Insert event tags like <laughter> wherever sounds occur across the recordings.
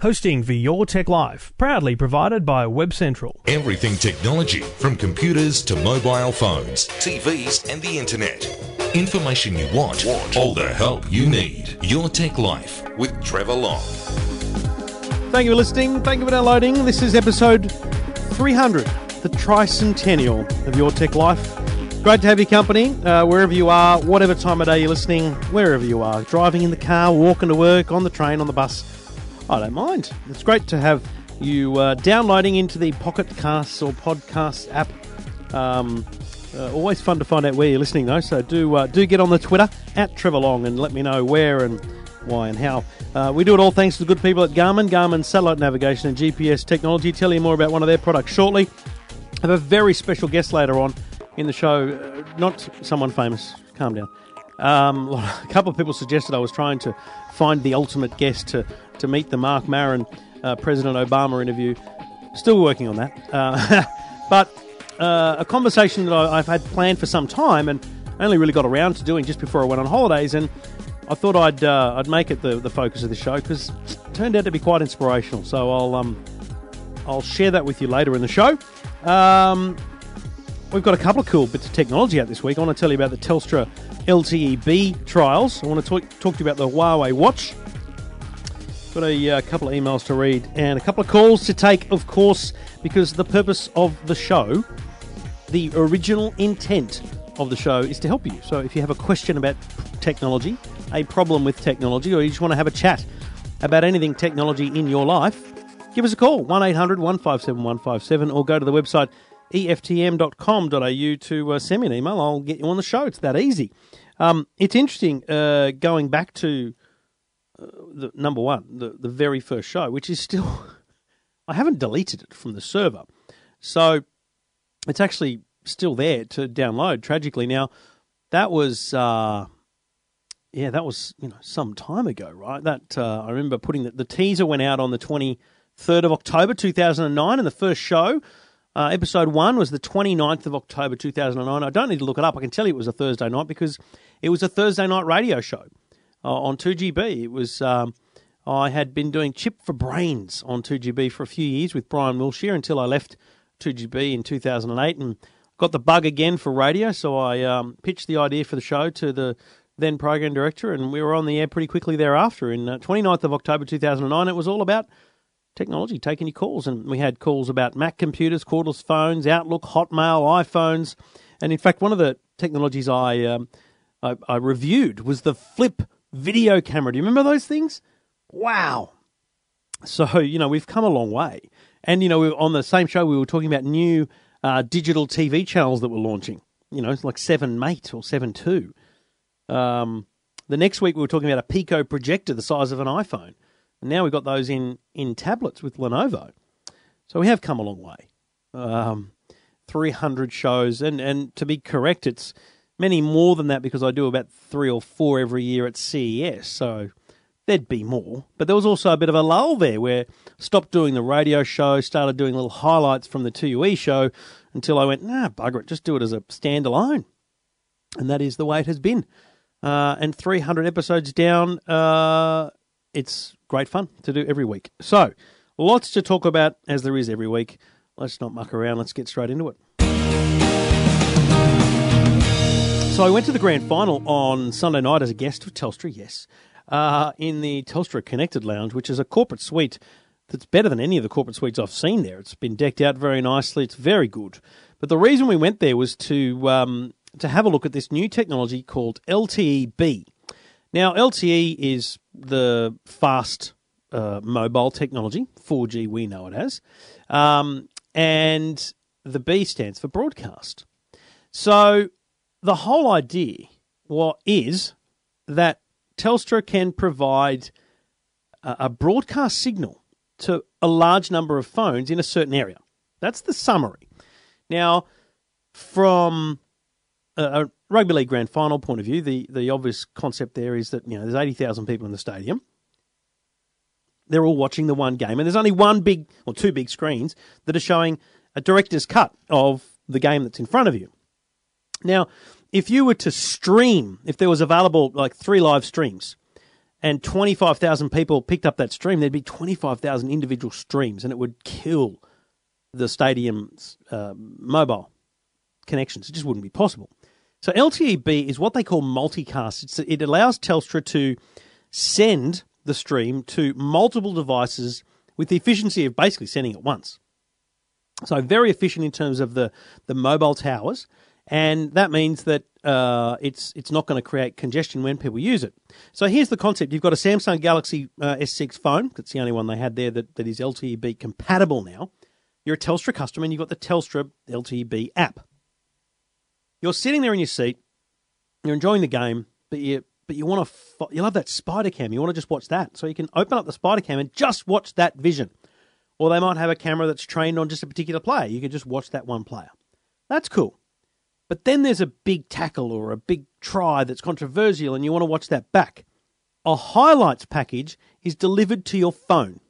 Hosting for Your Tech Life, proudly provided by Web Central. Everything technology, from computers to mobile phones, TVs, and the internet. Information you want, want. all the help you need. Your Tech Life with Trevor Long. Thank you for listening. Thank you for downloading. This is episode 300, the tricentennial of Your Tech Life. Great to have your company, uh, wherever you are, whatever time of day you're listening, wherever you are, driving in the car, walking to work, on the train, on the bus. I don't mind. It's great to have you uh, downloading into the Pocket Casts or Podcast app. Um, uh, always fun to find out where you're listening, though. So do uh, do get on the Twitter at Trevor Long and let me know where and why and how. Uh, we do it all thanks to the good people at Garmin, Garmin satellite navigation and GPS technology. Tell you more about one of their products shortly. I have a very special guest later on in the show. Uh, not someone famous. Calm down. Um, <laughs> a couple of people suggested I was trying to find the ultimate guest to, to meet the Marc Maron uh, President Obama interview. Still working on that. Uh, <laughs> but uh, a conversation that I, have had planned for some time and only really got around to doing just before I went on holidays. And I thought I'd uh, I'd make it the, the focus of the show because it turned out to be quite inspirational. So I'll um I'll share that with you later in the show. Um, We've got a couple of cool bits of technology out this week. I want to tell you about the Telstra LTE B trials. I want to talk, talk to you about the Huawei Watch. Got a uh, couple of emails to read and a couple of calls to take, of course, because the purpose of the show, the original intent of the show, is to help you. So if you have a question about technology, a problem with technology, or you just want to have a chat about anything technology in your life, give us a call 1 800 157 157 or go to the website eftm.com.au to uh, send me an email. I'll get you on the show. It's that easy. Um, it's interesting uh, going back to the number one, the, the very first show, which is still, <laughs> I haven't deleted it from the server. So it's actually still there to download, tragically. Now, that was, uh, yeah, that was, you know, some time ago, right? That, uh, I remember putting the, the teaser went out on the 23rd of October 2009 and the first show uh, episode one was the 29th of October 2009. I don't need to look it up. I can tell you it was a Thursday night because it was a Thursday night radio show on 2GB. It was. Um, I had been doing Chip for Brains on 2GB for a few years with Brian Wilshire until I left 2GB in 2008 and got the bug again for radio. So I um, pitched the idea for the show to the then program director, and we were on the air pretty quickly thereafter. In uh, 29th of October 2009, it was all about technology, taking your calls. And we had calls about Mac computers, cordless phones, Outlook, Hotmail, iPhones. And in fact, one of the technologies I, um, I, I reviewed was the Flip video camera. Do you remember those things? Wow. So, you know, we've come a long way. And, you know, we on the same show, we were talking about new uh, digital TV channels that were launching. You know, it's like 7 Mate or 7 2. Um, the next week, we were talking about a Pico projector the size of an iPhone. And now we've got those in, in tablets with Lenovo. So we have come a long way. Um, 300 shows. And, and to be correct, it's many more than that because I do about three or four every year at CES. So there'd be more. But there was also a bit of a lull there where I stopped doing the radio show, started doing little highlights from the 2UE show until I went, nah, bugger it, just do it as a standalone. And that is the way it has been. Uh, and 300 episodes down, uh, it's great fun to do every week. So, lots to talk about as there is every week. Let's not muck around, let's get straight into it. So, I went to the grand final on Sunday night as a guest of Telstra, yes, uh, in the Telstra Connected Lounge, which is a corporate suite that's better than any of the corporate suites I've seen there. It's been decked out very nicely, it's very good. But the reason we went there was to um, to have a look at this new technology called LTE-B. Now, LTE is the fast uh, mobile technology, 4G we know it as, um, and the B stands for broadcast. So the whole idea what is that Telstra can provide a, a broadcast signal to a large number of phones in a certain area. That's the summary. Now, from a, rugby league grand final point of view, the, the obvious concept there is that you know there's eighty thousand people in the stadium. They're all watching the one game, and there's only one big or two big screens that are showing a director's cut of the game that's in front of you. Now, if you were to stream, if there was available like three live streams, and 25,000 people picked up that stream, there'd be 25,000 individual streams and it would kill the stadium's uh, mobile connections. It just wouldn't be possible. So LTE-B is what they call multicast. It's, it allows Telstra to send the stream to multiple devices with the efficiency of basically sending it once. So very efficient in terms of the, the mobile towers, and that means that uh, it's it's not going to create congestion when people use it. So here's the concept: you've got a Samsung Galaxy uh, S6 phone. That's the only one they had there that, that is LTE-B compatible now. You're a Telstra customer, and you've got the Telstra LTE-B app. You're sitting there in your seat, you're enjoying the game, but you but you want to you love that spider cam. You want to just watch that, so you can open up the spider cam and just watch that vision. Or they might have a camera that's trained on just a particular player. You can just watch that one player. That's cool. But then there's a big tackle or a big try that's controversial and you want to watch that back. A highlights package is delivered to your phone.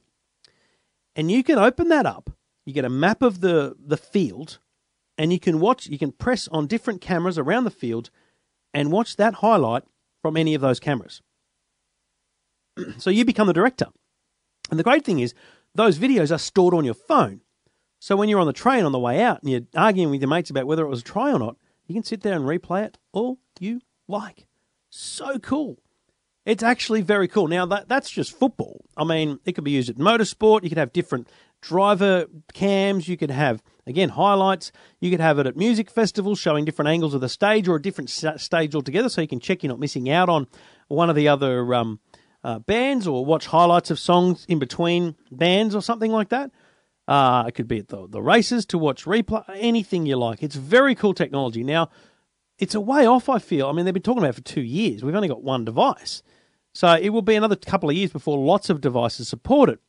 And you can open that up. You get a map of the, the field and you can watch, you can press on different cameras around the field and watch that highlight from any of those cameras. <clears throat> so you become the director. And the great thing is, those videos are stored on your phone. So when you're on the train on the way out and you're arguing with your mates about whether it was a try or not, you can sit there and replay it all you like. So cool. It's actually very cool. Now that that's just football. I mean, it could be used at motorsport. You could have different driver cams. You could have again highlights. You could have it at music festivals, showing different angles of the stage or a different stage altogether, so you can check you're not missing out on one of the other um, uh, bands or watch highlights of songs in between bands or something like that. Uh, it could be at the, the races to watch replay, anything you like. It's very cool technology. Now, it's a way off, I feel. I mean, they've been talking about for two years. We've only got one device. So it will be another couple of years before lots of devices support it.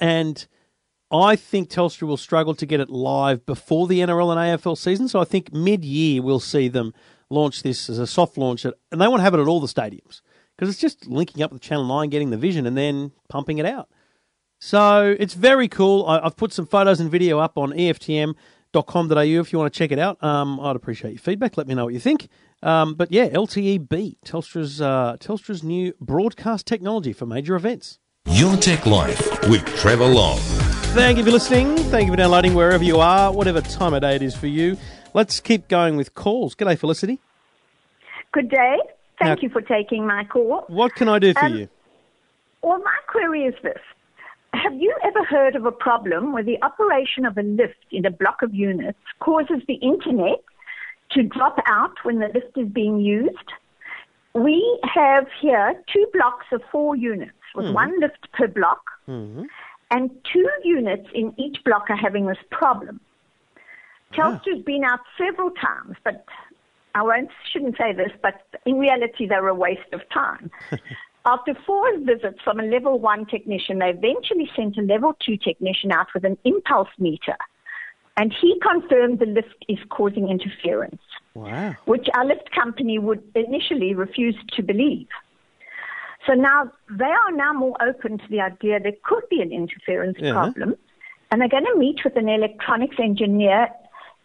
And I think Telstra will struggle to get it live before the NRL and AFL season. So I think mid year we'll see them launch this as a soft launch. And they want to have it at all the stadiums because it's just linking up with Channel 9, getting the vision, and then pumping it out. So it's very cool. I, have put some photos and video up on EFTM.com.au if you want to check it out. Um, I'd appreciate your feedback. Let me know what you think. Um, but yeah, LTE-B, Telstra's, uh, Telstra's new broadcast technology for major events. Your Tech Life with Trevor Long. Thank you for listening. Thank you for downloading wherever you are, whatever time of day it is for you. Let's keep going with calls. G'day, Felicity. Good day. Thank now, you for taking my call. What can I do for um, you? Well, my query is this. Have you ever heard of a problem where the operation of a lift in a block of units causes the internet to drop out when the lift is being used? We have here two blocks of four units with mm-hmm. one lift per block, mm-hmm. and two units in each block are having this problem. Telstra's been out several times, but I won't, shouldn't say this, but in reality, they're a waste of time. <laughs> After four visits from a level one technician, they eventually sent a level two technician out with an impulse meter. And he confirmed the lift is causing interference, wow. which our lift company would initially refuse to believe. So now they are now more open to the idea there could be an interference yeah. problem. And they're going to meet with an electronics engineer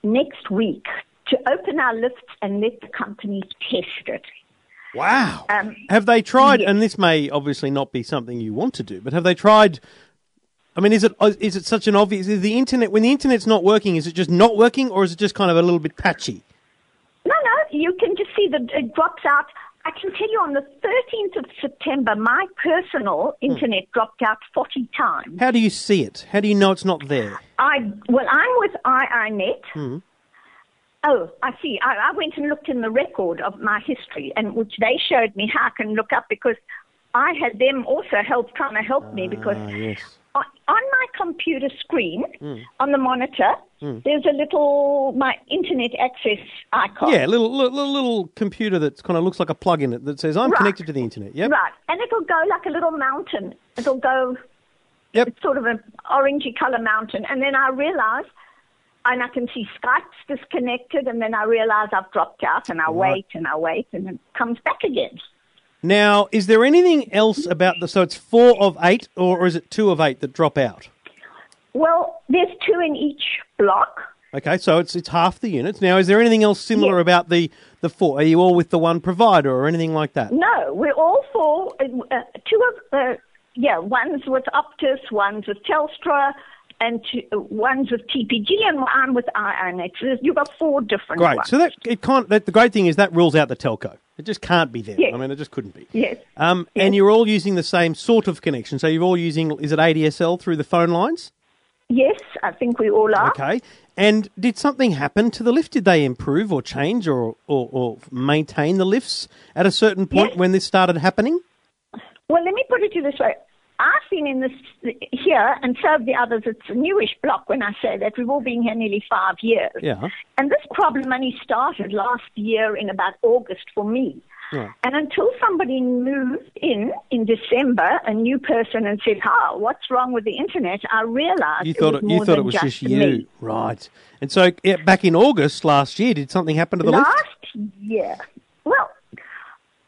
next week to open our lifts and let the company test it. Wow. Um, have they tried, and this may obviously not be something you want to do, but have they tried? I mean, is it is it such an obvious? Is the internet when the internet's not working? Is it just not working, or is it just kind of a little bit patchy? No, no. You can just see that it drops out. I can tell you on the 13th of September, my personal hmm. internet dropped out 40 times. How do you see it? How do you know it's not there? I well, I'm with iiNet. Hmm. Oh, I see. I, I went and looked in the record of my history, and which they showed me how I can look up because I had them also help trying to help me because ah, yes. on, on, my computer screen mm. on the monitor mm. there's a little my internet access icon. Yeah, little little, little computer that kind of looks like a plug in it that says I'm right. connected to the internet. Yep. Right, and it'll go like a little mountain. It'll go. Yep. It's sort of an orangey color mountain, and then I realized and I can see Skype's disconnected, and then I realize I've dropped out, and I right. wait and I wait, and it comes back again. Now, is there anything else about the? So it's four of eight, or is it two of eight that drop out? Well, there's two in each block. Okay, so it's it's half the units. Now, is there anything else similar Yes. about the the four? Are you all with the one provider or anything like that? No, we're all for uh, uh, two of uh, yeah, one's with Optus, one's with Telstra, and two, uh, one's with TPG, and I'm with. There's- You've got four different Great. ones. So that it can't. That, the great thing is that rules out the telco. It just can't be there. Yes. I mean, it just couldn't be. yes, Um, Yes. And you're all using the same sort of connection. So you're all using. Is it ADSL through the phone lines? yes, I think we all are. Okay. And did something happen to the lift? Did they improve or change or, or, or maintain the lifts at a certain point Yes. when this started happening? Well, let me put it to you this way. I've been in this here, and so have the others. It's a newish block when I say that. We've all been here nearly five years. Yeah. And this problem only started last year in about August for me. Right. And until somebody moved in in December, a new person, and said, "How? What's wrong with the internet?" I realised You thought it it, was you more thought it was just, you, me. right? And so yeah, back in August last year, did something happen to the Last lift? year, well,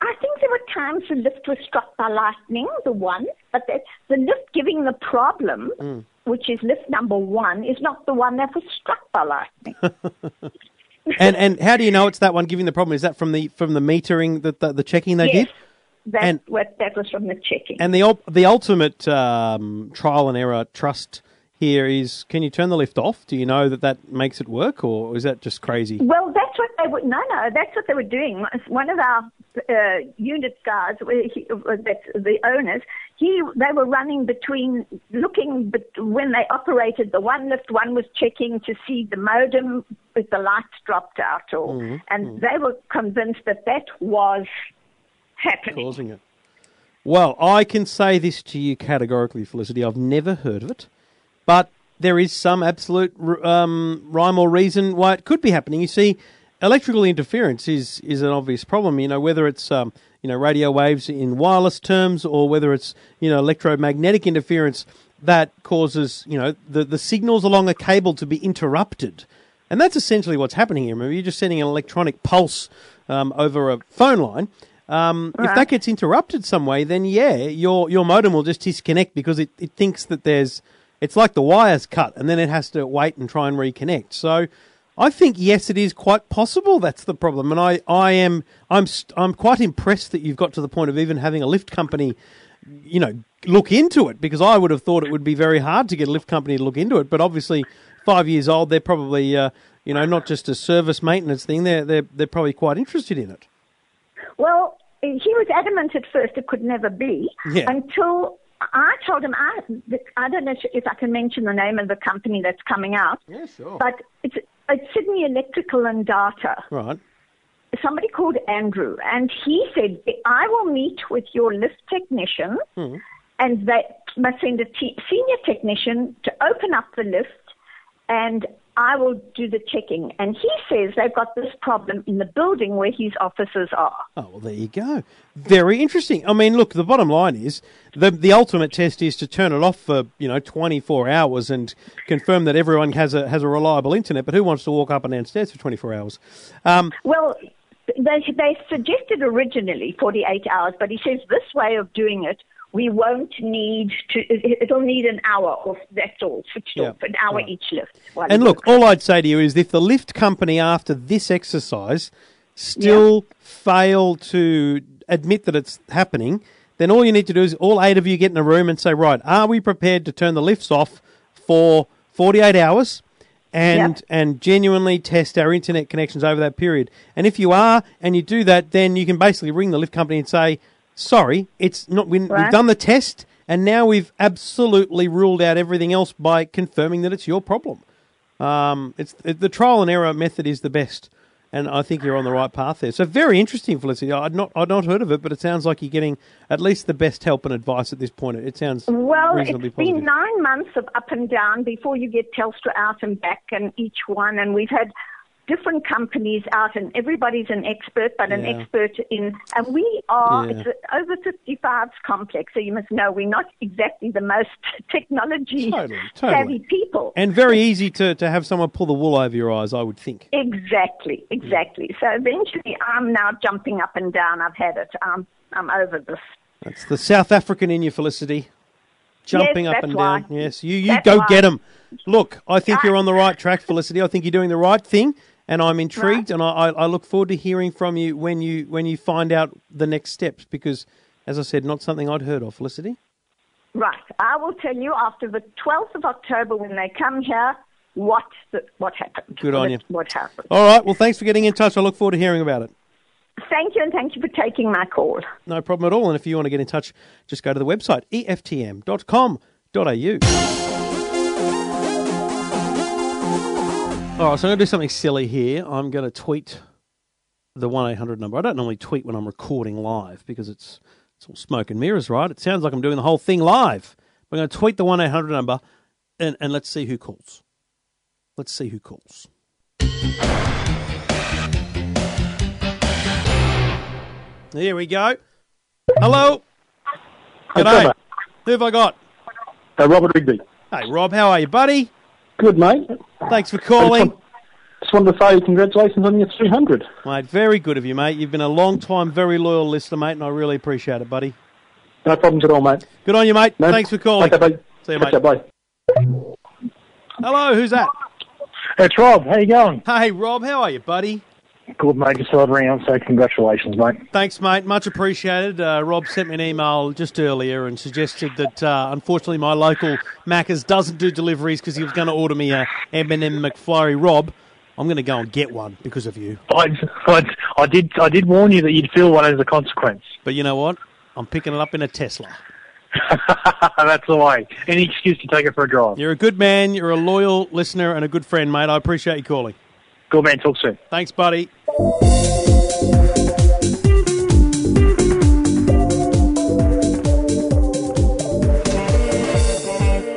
I think there were times the lift was struck by lightning, the one, but the, the lift giving the problem, Mm. which is lift number one, is not the one that was struck by lightning. <laughs> And and how do you know it's that one giving the problem? Is that from the from the metering that the, the checking they yes, did? that's And- what that was from the checking. And the the ultimate um, trial and error trust here is: can you turn the lift off? Do you know that that makes it work, or is that just crazy? Well, that's what they were. No, no, that's what they were doing. One of our uh, unit guys, where he, uh, that's the owners, he they were running between looking, but when they operated the one lift, one was checking to see the modem if the lights dropped out, or and they were convinced that that was happening. causing it. Well, I can say this to you categorically, Felicity. I've never heard of it, but there is some absolute um, rhyme or reason why it could be happening. You see, electrical interference is is an obvious problem. You know, whether it's um, you know radio waves in wireless terms or whether it's you know electromagnetic interference that causes you know the the signals along a cable to be interrupted. And that's essentially what's happening here. Remember, you're just sending an electronic pulse um, over a phone line. Um, If that gets interrupted some way, then yeah, your your modem will just disconnect because it, it thinks that there's it's like the wire's cut, and then it has to wait and try and reconnect. So, I think yes, it is quite possible that's the problem, and I, I am I'm I'm quite impressed that you've got to the point of even having a lift company, you know, look into it because I would have thought it would be very hard to get a lift company to look into it, but obviously five years old, they're probably uh, you know not just a service maintenance thing, they're they're they're probably quite interested in it. Well, he was adamant at first it could never be Yeah. until I told him I I don't know if I can mention the name of the company that's coming out. Yeah, sure. But it's, it's Sydney Electrical and Data. Right. Somebody called Andrew, and he said, I will meet with your lift technician, hmm. and they must send a te- senior technician to open up the lift, and I will do the checking. And he says they've got this problem in the building where his offices are. Oh well, there you go. Very interesting. I mean, look, the bottom line is the the ultimate test is to turn it off for you know twenty four hours and confirm that everyone has a has a reliable internet. But who wants to walk up and downstairs for twenty four hours? Um, Well, they, they suggested originally 48 hours, but he says this way of doing it, we won't need to, it- it'll need an hour off, that's all, switched Yeah, off, an hour right. each lift. and look, all I'd say to you is if the lift company after this exercise still fail to admit that it's happening, then all you need to do is all eight of you get in a room and say, right, are we prepared to turn the lifts off for 48 hours? And Yep. and genuinely test our internet connections over that period. And if you are, and you do that, then you can basically ring the lift company and say, "Sorry, it's not. We, We've done the test, and now we've absolutely ruled out everything else by confirming that it's your problem." Um, it's it, the trial and error method is the best, and I think you're on the right path there. So very interesting, Felicity. I'd not I'd not heard of it, but it sounds like you're getting at least the best help and advice at this point. It sounds Well, reasonably it's positive. been nine months of up and down before you get Telstra out and back and each one. And we've had different companies out, and everybody's an expert, but an Yeah. expert in. And we are, Yeah. it's over 55's complex, so you must know we're not exactly the most <laughs> technology Totally, totally. savvy people. and very easy to, to have someone pull the wool over your eyes, I would think. Exactly, exactly. So eventually, I'm now jumping up and down. I've had it. I'm, I'm over this. That's the South African in you, Felicity. jumping Yes, up and why. down. Yes, you you That's go why. get them. Look, I think uh, you're on the right track, Felicity. I think you're doing the right thing, and I'm intrigued, and I, I, look forward to hearing from you when you when you find out the next steps. Because, as I said, not something I'd heard of, Felicity. Right. I will tell you after the 12th of October when they come here what the, what happened. Good on what, you. What happened. All right. Well, thanks for getting in touch. I look forward to hearing about it. Thank you, and thank you for taking my call. No problem at all. And if you want to get in touch, just go to the website eftm.com.au. All right, so I'm going to do something silly here. I'm going to tweet the 1 800 number. I don't normally tweet when I'm recording live because it's, it's all smoke and mirrors, right? It sounds like I'm doing the whole thing live. We're going to tweet the 1 800 number and, and let's see who calls. Let's see who calls. Here we go. Hello. G'day. Who have I got? Uh, Robert Rigby. Hey, Rob, how are you, buddy? Good, mate. Thanks for calling. Just wanted to say congratulations on your 300. Mate, very good of you, mate. You've been a long time, very loyal listener, mate, and I really appreciate it, buddy. No problems at all, mate. Good on you, mate. No, Thanks for calling. Okay, bye. See you, mate. up, bye. Hello, who's that? It's Rob. How you going? Hey, Rob, how are you, buddy? Good, mate. Just ring on, so congratulations, mate. Thanks, mate. Much appreciated. Uh, Rob sent me an email just earlier and suggested that uh, unfortunately my local Macca's doesn't do deliveries because he was going to order me a M&M McFlurry. Rob, I'm going to go and get one because of you. I, I, I did. I did warn you that you'd feel one as a consequence. But you know what? I'm picking it up in a Tesla. <laughs> That's the way. Any excuse to take it for a drive. You're a good man. You're a loyal listener and a good friend, mate. I appreciate you calling. Good man. Talk soon. Thanks, buddy.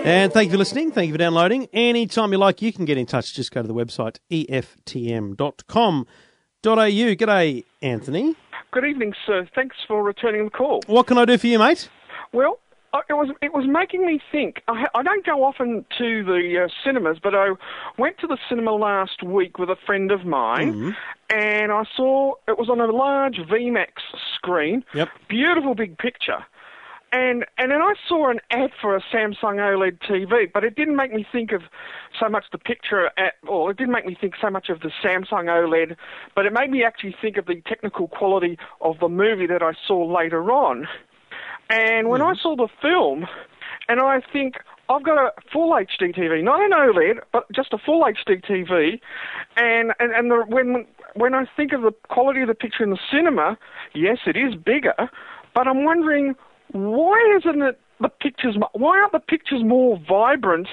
And thank you for listening. Thank you for downloading. Anytime you like, you can get in touch. Just go to the website eftm.com.au. G'day, Anthony. Good evening, sir. Thanks for returning the call. What can I do for you, mate? Well, it was it was making me think. I, ha- I don't go often to the uh, cinemas, but I went to the cinema last week with a friend of mine, and I saw it was on a large VMAX screen. Yep. Beautiful big picture. And and then I saw an ad for a Samsung OLED TV, but it didn't make me think of so much the picture at or it didn't make me think so much of the Samsung OLED, but it made me actually think of the technical quality of the movie that I saw later on. And when I mm. saw the film, and I think I've got a full HD TV, not an OLED, but just a full HD TV, and and, and the, when when I think of the quality of the picture in the cinema, yes, it is bigger, but I'm wondering why isn't it the pictures? Why aren't the pictures more vibrant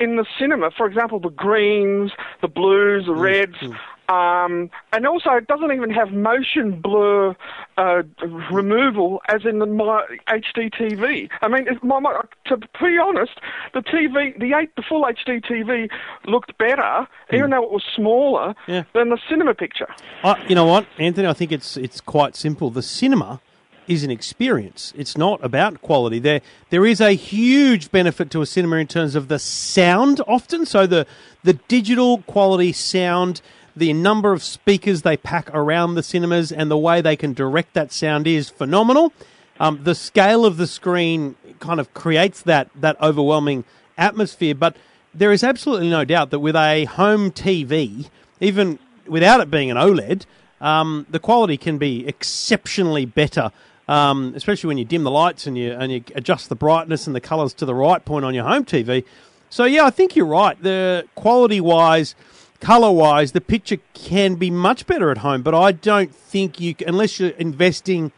in the cinema? For example, the greens, the blues, the mm, reds. Mm. Um, and also, it doesn't even have motion blur uh, removal as in the my HD TV. I mean, my, my, to be honest, the TV, the eight, the full HD TV looked better, even though it was smaller Yeah. than the cinema picture. I, you know what, Anthony? I think it's it's quite simple. The cinema is an experience. It's not about quality. There there is a huge benefit to a cinema in terms of the sound often. So the the digital quality sound, the number of speakers they pack around the cinemas, and the way they can direct that sound is phenomenal. Um, the scale of the screen kind of creates that that overwhelming atmosphere, but there is absolutely no doubt that with a home TV, even without it being an OLED, um, the quality can be exceptionally better. Um, especially when you dim the lights and you and you adjust the brightness and the colours to the right point on your home TV. So yeah, I think you're right. The quality wise, color wise, the picture can be much better at home. But I don't think you, unless you're investing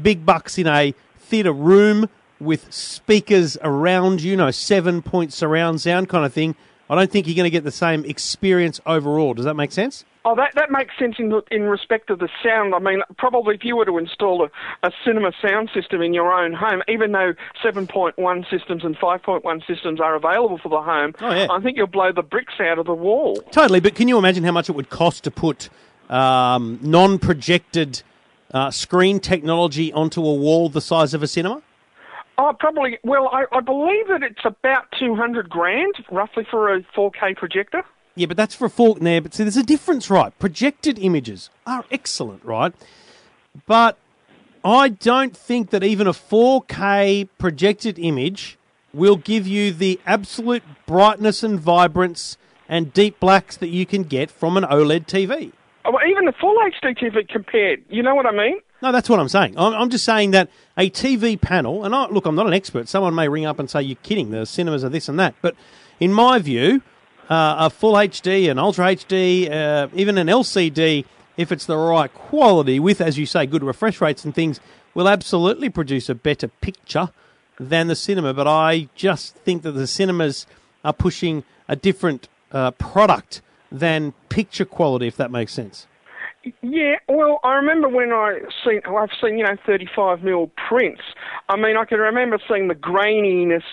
big bucks in a theatre room with speakers around you, you know, seven point surround sound kind of thing. I don't think you're going to get the same experience overall. Does that make sense? Oh, that that makes sense in in respect of the sound. I mean, probably if you were to install a, a cinema sound system in your own home, even though 7.1 systems and 5.1 systems are available for the home, Oh, yeah. I think you'll blow the bricks out of the wall. Totally, but can you imagine how much it would cost to put um, non-projected uh, screen technology onto a wall the size of a cinema? Oh, probably. Well, I, I believe that it's about 200 grand, roughly, for a 4K projector. Yeah, but that's for a fork there. But see, there's a difference, right? Projected images are excellent, right? But I don't think that even a 4K projected image will give you the absolute brightness and vibrance and deep blacks that you can get from an OLED TV. Oh, well, even the full HD TV compared. You know what I mean? No, that's what I'm saying. I'm, I'm just saying that a TV panel, and I, look, I'm not an expert. Someone may ring up and say, you're kidding, the cinemas are this and that. But in my view, uh, a full HD, an Ultra HD, uh, even an LCD, if it's the right quality with, as you say, good refresh rates and things, will absolutely produce a better picture than the cinema. But I just think that the cinemas are pushing a different uh, product than picture quality, if that makes sense. Yeah, well, I remember when I seen, oh, I've seen, you know, 35 mil prints. I mean, I can remember seeing the graininess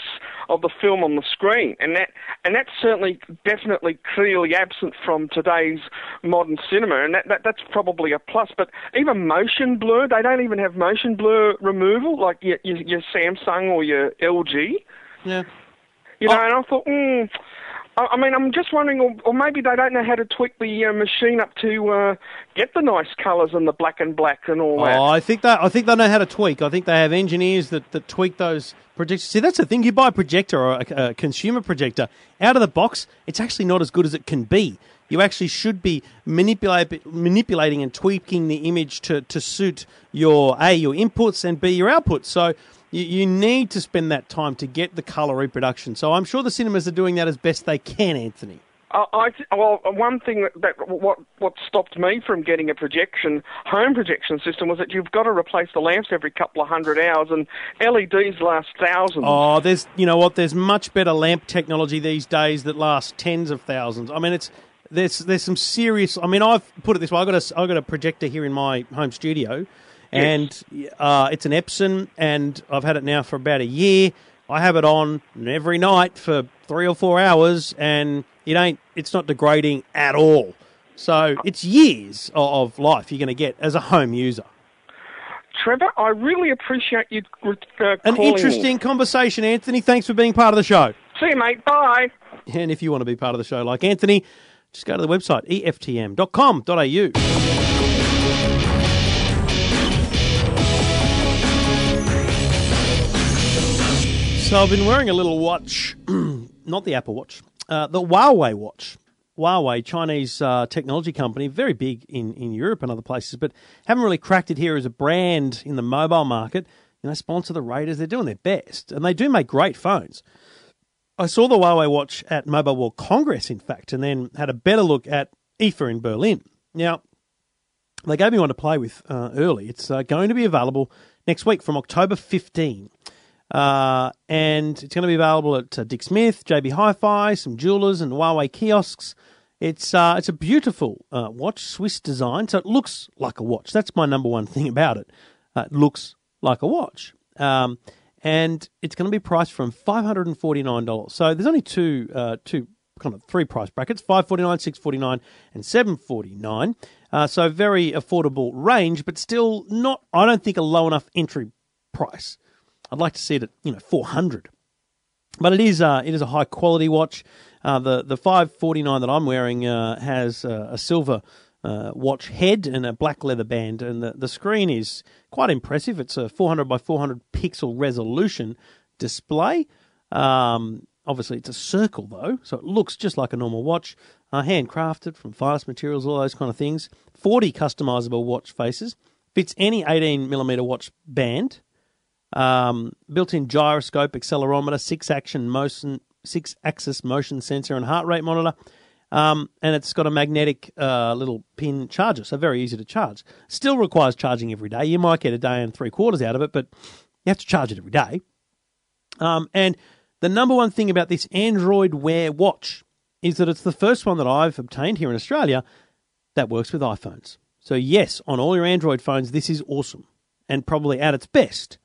of the film on the screen, and that, and that's certainly, definitely, clearly absent from today's modern cinema, and that, that that's probably a plus. But even motion blur, they don't even have motion blur removal like your, your, your Samsung or your LG. Yeah. You know, and I thought, hmm. I mean, I'm just wondering, or, maybe they don't know how to tweak the uh, machine up to uh, get the nice colours and the black and black and all that. Oh, I think that I think they know how to tweak. I think they have engineers that, that tweak those projectors. See, that's the thing. You buy a projector or a, a consumer projector out of the box, it's actually not as good as it can be. You actually should be manipulate, manipulating and tweaking the image to, to suit your a your inputs and b your outputs. So you, you need to spend that time to get the color reproduction. So I'm sure the cinemas are doing that as best they can, Anthony. I, I th- well, one thing that, that what what stopped me from getting a projection home projection system was that you've got to replace the lamps every couple of hundred hours, and LEDs last thousands. Oh, there's you know what? There's much better lamp technology these days that lasts tens of thousands. I mean, it's there's there's some serious. I mean, I've put it this way. I got a I got a projector here in my home studio, and uh, it's an Epson, and I've had it now for about a year. I have it on every night for three or four hours, and it ain't. It's not degrading at all. So it's years of, life you're going to get as a home user. Trevor, I really appreciate you uh, An interesting conversation, Anthony. Thanks for being part of the show. See you, mate. Bye. And if you want to be part of the show like Anthony, just go to the website eftm.com.au. So I've been wearing a little watch, <clears throat> not the Apple Watch, uh, the Huawei watch. Huawei, Chinese uh, technology company, very big in, in Europe and other places, but haven't really cracked it here as a brand in the mobile market. You know, sponsor the Raiders. They're doing their best, and they do make great phones. I saw the Huawei watch at Mobile World Congress, in fact, and then had a better look at IFA in Berlin. Now, they gave me one to play with uh, early. It's uh, going to be available next week from October 15. Uh, and it's going to be available at uh, Dick Smith, JB Hi-Fi, some jewelers, and Huawei kiosks. It's uh, it's a beautiful uh, watch, Swiss design, so it looks like a watch. That's my number one thing <laughs> about it. Uh, it looks like a watch, um, and it's going to be priced from five hundred and forty nine dollars. So there's only two uh, two kind of three price brackets: five forty nine, six forty nine, and seven forty nine. Uh, so very affordable range, but still not. I don't think a low enough entry price. I'd like to see it at you know four hundred, but it is uh, it is a high quality watch. Uh, the the five forty nine that I'm wearing uh, has uh, a silver uh, watch head and a black leather band, and the the screen is quite impressive. It's a 400 by 400 pixel resolution display. Um, obviously, it's a circle though, so it looks just like a normal watch. Uh, handcrafted from finest materials, all those kind of things. 40 customizable watch faces. Fits any 18 millimeter watch band um, built-in gyroscope, accelerometer, six-action motion, six-axis motion sensor, and heart rate monitor. Um, and it's got a magnetic uh, little pin charger, so very easy to charge. Still requires charging every day. You might get a day and three quarters out of it, but you have to charge it every day. Um, and the number one thing about this Android Wear watch is that it's the first one that I've obtained here in Australia that works with iPhones. So yes, on all your Android phones, this is awesome and probably at its best.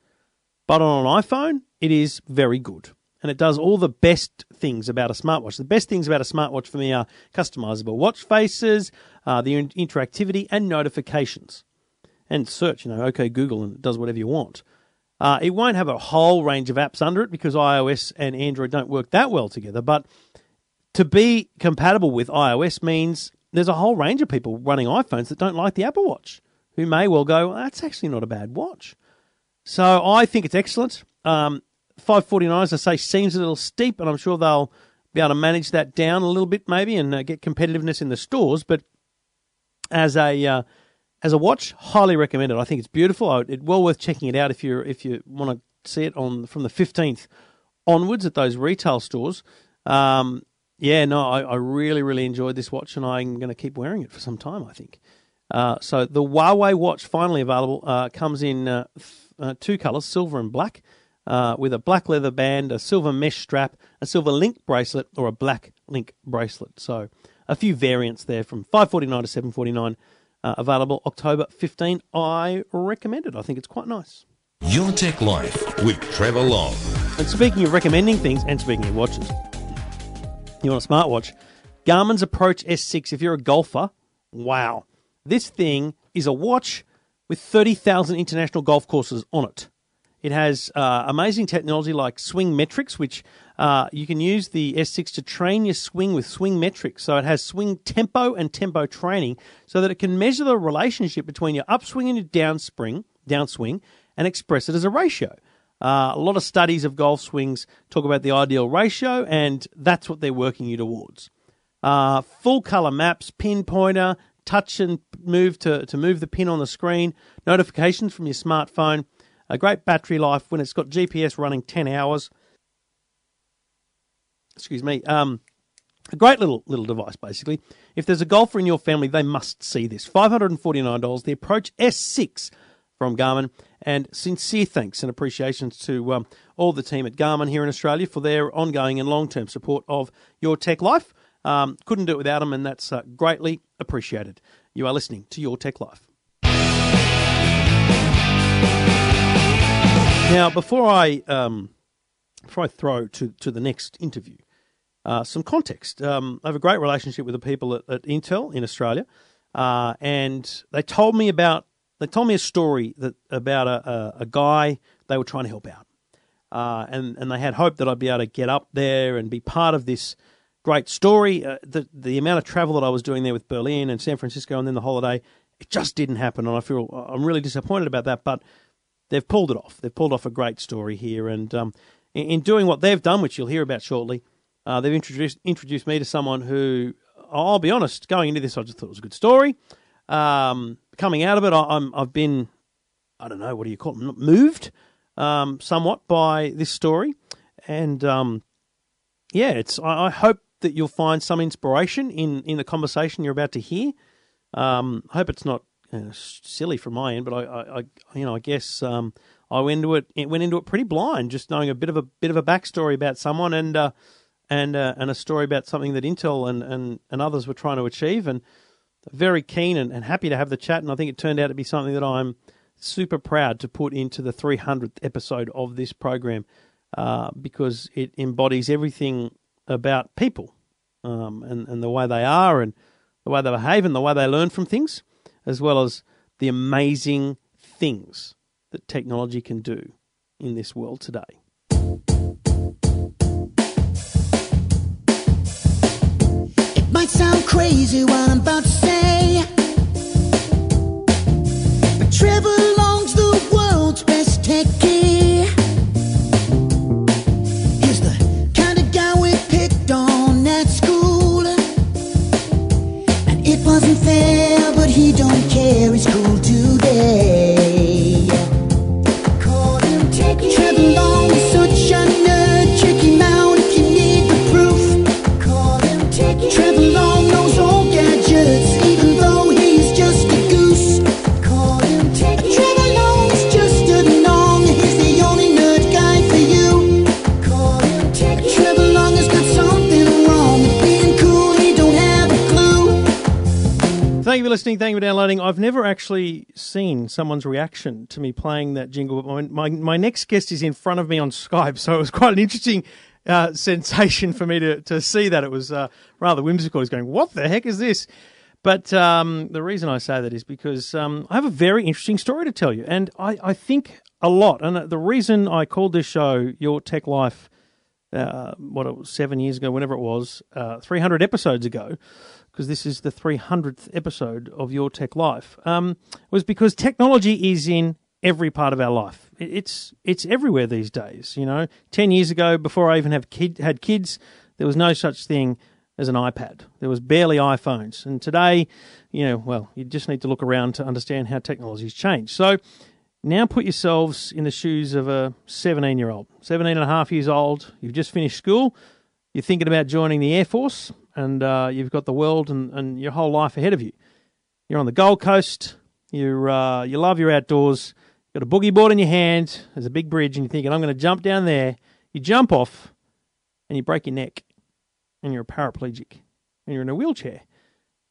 But on an iPhone, it is very good. And it does all the best things about a smartwatch. The best things about a smartwatch for me are customizable watch faces, uh, the in- interactivity, and notifications. And search, you know, OK Google, and it does whatever you want. Uh, it won't have a whole range of apps under it because iOS and Android don't work that well together. But to be compatible with iOS means there's a whole range of people running iPhones that don't like the Apple Watch, who may well go, well, that's actually not a bad watch. So I think it's excellent. Um, five forty nine, as I say, seems a little steep, and I'm sure they'll be able to manage that down a little bit, maybe, and uh, get competitiveness in the stores. But as a uh, as a watch, highly recommended. I think it's beautiful. I, it well worth checking it out if you if you want to see it on from the fifteenth onwards at those retail stores. Um, yeah, no, I, I, really really enjoyed this watch, and I'm going to keep wearing it for some time. I think. Uh, so the Huawei watch finally available uh, comes in uh, two colors, silver and black. Uh, with a black leather band, a silver mesh strap, a silver link bracelet, or a black link bracelet. So, a few variants there from 549 to 749 uh, available October 15. I recommend it. I think it's quite nice. Your Tech Life with Trevor Long. And speaking of recommending things and speaking of watches, you want a smartwatch? Garmin's Approach S6. If you're a golfer, wow. This thing is a watch with 30,000 international golf courses on it. It has uh, amazing technology like swing metrics, which uh, you can use the S6 to train your swing with swing metrics. So it has swing tempo and tempo training so that it can measure the relationship between your upswing and your downspring, downswing and express it as a ratio. Uh, a lot of studies of golf swings talk about the ideal ratio, and that's what they're working you towards. Uh, full color maps, pinpointer, touch and move to, to move the pin on the screen, notifications from your smartphone a great battery life when it's got GPS running 10 hours. Excuse me. Um, a great little little device, basically. If there's a golfer in your family, they must see this. $549, the Approach S6 from Garmin. And sincere thanks and appreciations to um, all the team at Garmin here in Australia for their ongoing and long term support of your tech life. Um, couldn't do it without them, and that's uh, greatly appreciated. You are listening to Your Tech Life. Now, before I um, before I throw to, to the next interview, uh, some context. Um, I have a great relationship with the people at, at Intel in Australia, uh, and they told me about they told me a story that about a, a, a guy they were trying to help out, uh, and and they had hope that I'd be able to get up there and be part of this great story. Uh, the the amount of travel that I was doing there with Berlin and San Francisco, and then the holiday, it just didn't happen, and I feel I'm really disappointed about that, but they've pulled it off. They've pulled off a great story here, and um, in, in, doing what they've done, which you'll hear about shortly, uh, they've introduced introduced me to someone who, I'll be honest, going into this, I just thought it was a good story. Um, coming out of it, I, am I've been, I don't know, what do you call it, moved um, somewhat by this story, and um, yeah, it's. I, I, hope that you'll find some inspiration in in the conversation you're about to hear. Um, I hope it's not uh, silly from my end, but I, I, I you know, I guess um, I went into it, it, went into it pretty blind, just knowing a bit of a bit of a backstory about someone and uh, and uh, and a story about something that Intel and, and, and others were trying to achieve, and very keen and, and happy to have the chat. And I think it turned out to be something that I'm super proud to put into the 300th episode of this program uh, because it embodies everything about people um, and and the way they are and the way they behave and the way they learn from things as well as the amazing things that technology can do in this world today. It might sound crazy what I'm about to say, but you listening. Thank you for downloading. I've never actually seen someone's reaction to me playing that jingle, but my, my, my next guest is in front of me on Skype, so it was quite an interesting uh, sensation for me to, to see that. It was uh, rather whimsical. He's going, What the heck is this? But um, the reason I say that is because um, I have a very interesting story to tell you. And I, I think a lot. And the reason I called this show Your Tech Life, uh, what it was, seven years ago, whenever it was, uh, 300 episodes ago, because this is the 300th episode of Your Tech Life, um, was because technology is in every part of our life. It's it's everywhere these days. You know, ten years ago, before I even have kid, had kids, there was no such thing as an iPad. There was barely iPhones, and today, you know, well, you just need to look around to understand how technology's changed. So. Now put yourselves in the shoes of a 17 year old, 17 and a half years old. You've just finished school. You're thinking about joining the Air Force, and uh, you've got the world and, and your whole life ahead of you. You're on the Gold Coast. You uh, you love your outdoors. You've got a boogie board in your hand. There's a big bridge, and you're thinking, I'm going to jump down there. You jump off, and you break your neck, and you're a paraplegic, and you're in a wheelchair.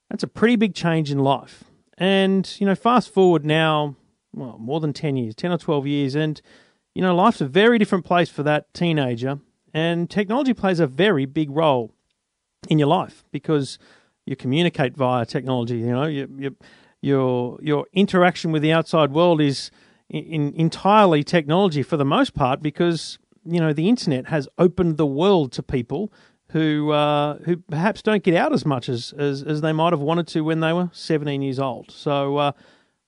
That's a pretty big change in life. And you know, fast forward now, well, more than ten years, ten or twelve years, and you know, life's a very different place for that teenager. And technology plays a very big role in your life because you communicate via technology. You know, you, you, your your interaction with the outside world is in, in entirely technology for the most part because you know the internet has opened the world to people who uh, who perhaps don't get out as much as, as as they might have wanted to when they were 17 years old. So. Uh,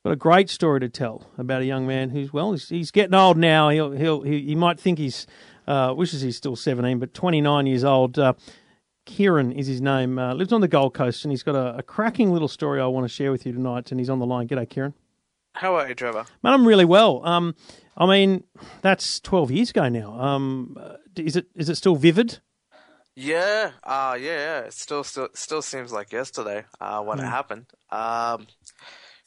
Got a great story to tell about a young man who's well, he's, he's getting old now. He'll he'll he, he might think he's uh, wishes he's still seventeen, but twenty nine years old. Uh, Kieran is his name. Uh, lives on the Gold Coast, and he's got a, a cracking little story I want to share with you tonight. And he's on the line. G'day, Kieran. How are you, Trevor? Man, I'm really well. Um, I mean, that's twelve years ago now. Um, uh, is it is it still vivid? Yeah, uh, yeah, yeah. It still, still, still seems like yesterday uh, when it Hmm. happened. Um,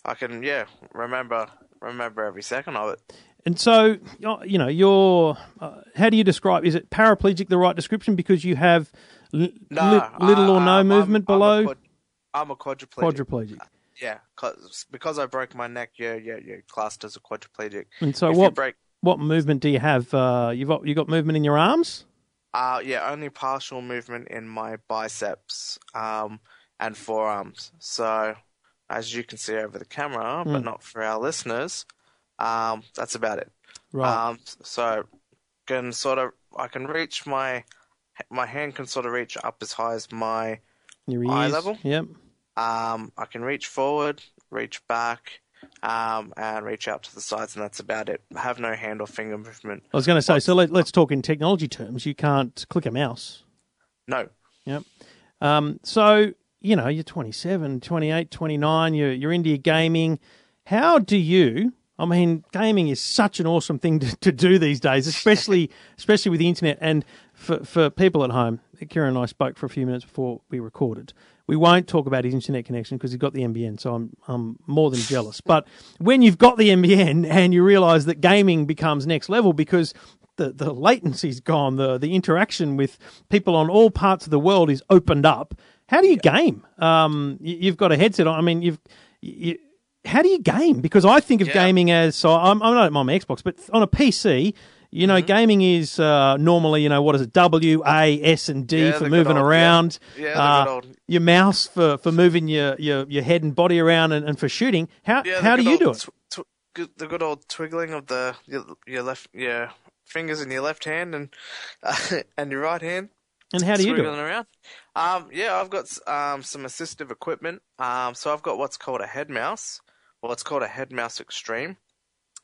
I can, yeah, remember, remember every second of it. And so, you know, you're. Uh, how do you describe? Is it paraplegic the right description? Because you have li- No, li- little or uh, no I'm- movement I'm a below quad- I'm a quadriplegic. quadriplegic. Yeah, 'cause- because I broke my neck. Yeah, yeah, yeah. Classed as a quadriplegic. And so, If what break- what movement do you have? Uh, you've got you got movement in your arms. Uh, yeah, only partial movement in my biceps um, and forearms. So, as you can see over the camera, but Hmm. not for our listeners, um, that's about it. Right. Um, so, can sort of, I can reach my, my hand can sort of reach up as high as my Your eye level. Yep. Um, I can reach forward, reach back, um, and reach out to the sides, and that's about it. I have no hand or finger movement. I was going to say. So let, let's talk in technology terms. You can't click a mouse. No. Yep. Um, so you know you're 27, 28, 29. You're you're into your gaming. How do you? I mean, gaming is such an awesome thing to, to do these days, especially <laughs> especially with the internet. And for for people at home, Kieran and I spoke for a few minutes before we recorded. We won't talk about his internet connection because he's got the NBN, so I'm I'm more than jealous. <laughs> But when you've got the NBN and you realise that gaming becomes next level because the, the latency's gone, the the interaction with people on all parts of the world is opened up. How do you game? Um, you, you've got a headset on. I mean, you've you, how do you game? Because I think of Yeah. gaming as so I'm I'm not on my Xbox, but on a PC. You Mm-hmm. know, gaming is uh, normally, you know, what is it? W, A, S, and D Yeah, for moving old- around. Yeah, the Uh, good old- Your mouse for, for moving your, your, your head and body around and, and for shooting. How Yeah, how do you do it? tw- tw- the good old twiggling of the your, your left your fingers in your left hand and uh, <laughs> and your right hand. And how do you do it? around. Um, yeah, I've got um, some assistive equipment. Um, so I've got what's called a head mouse, or it's called a head mouse extreme,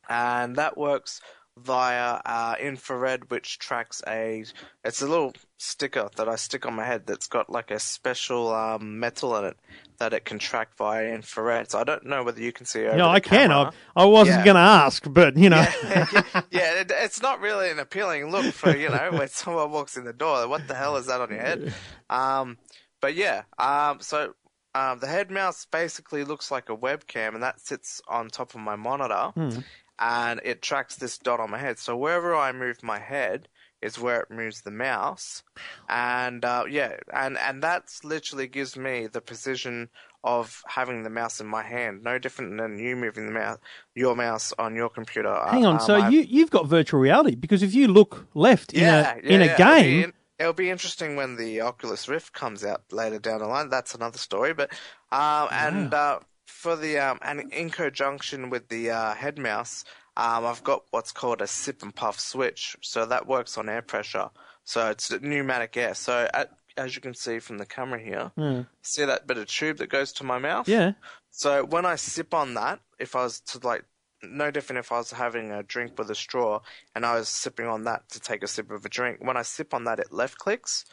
and that works via uh, infrared, which tracks a. It's a little sticker that I stick on my head that's got like a special um, metal in it that it can track via infrared. So I don't know whether you can see. Over the I can. I, I wasn't Yeah. going to ask, but you know, <laughs> yeah, <laughs> yeah it, it's not really an appealing look for you know when <laughs> someone walks in the door. What the hell is that on your head? Um, but yeah, um, so um, the head mouse basically looks like a webcam, and that sits on top of my monitor, Hmm. and it tracks this dot on my head. So wherever I move my head is where it moves the mouse, and uh, yeah, and and that's literally gives me the precision of having the mouse in my hand. No different than you moving the mouse, your mouse on your computer. hang on. Um, so you you've got virtual reality because if you look left yeah, in a yeah, in a yeah. Game, It'll be interesting when the Oculus Rift comes out later down the line. That's another story. But um, and uh, for the um, and in conjunction with the uh, head mouse, um, I've got what's called a sip and puff switch. So that works on air pressure. So it's pneumatic air. So at, as you can see from the camera here, Hmm. see that bit of tube that goes to my mouth. yeah, So when I sip on that, if I was to like no different if I was having a drink with a straw and I was sipping on that to take a sip of a drink. When I sip on that, it left clicks,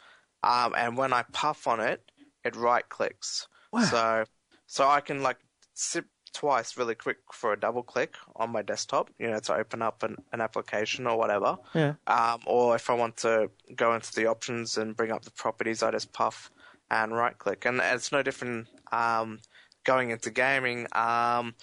um, and when I puff on it, it right clicks. Wow. So, so I can like sip twice really quick for a double click on my desktop, you know, to open up an, an application or whatever. Yeah. Um, or if I want to go into the options and bring up the properties, I just puff and right click. And it's no different um, going into gaming. Um,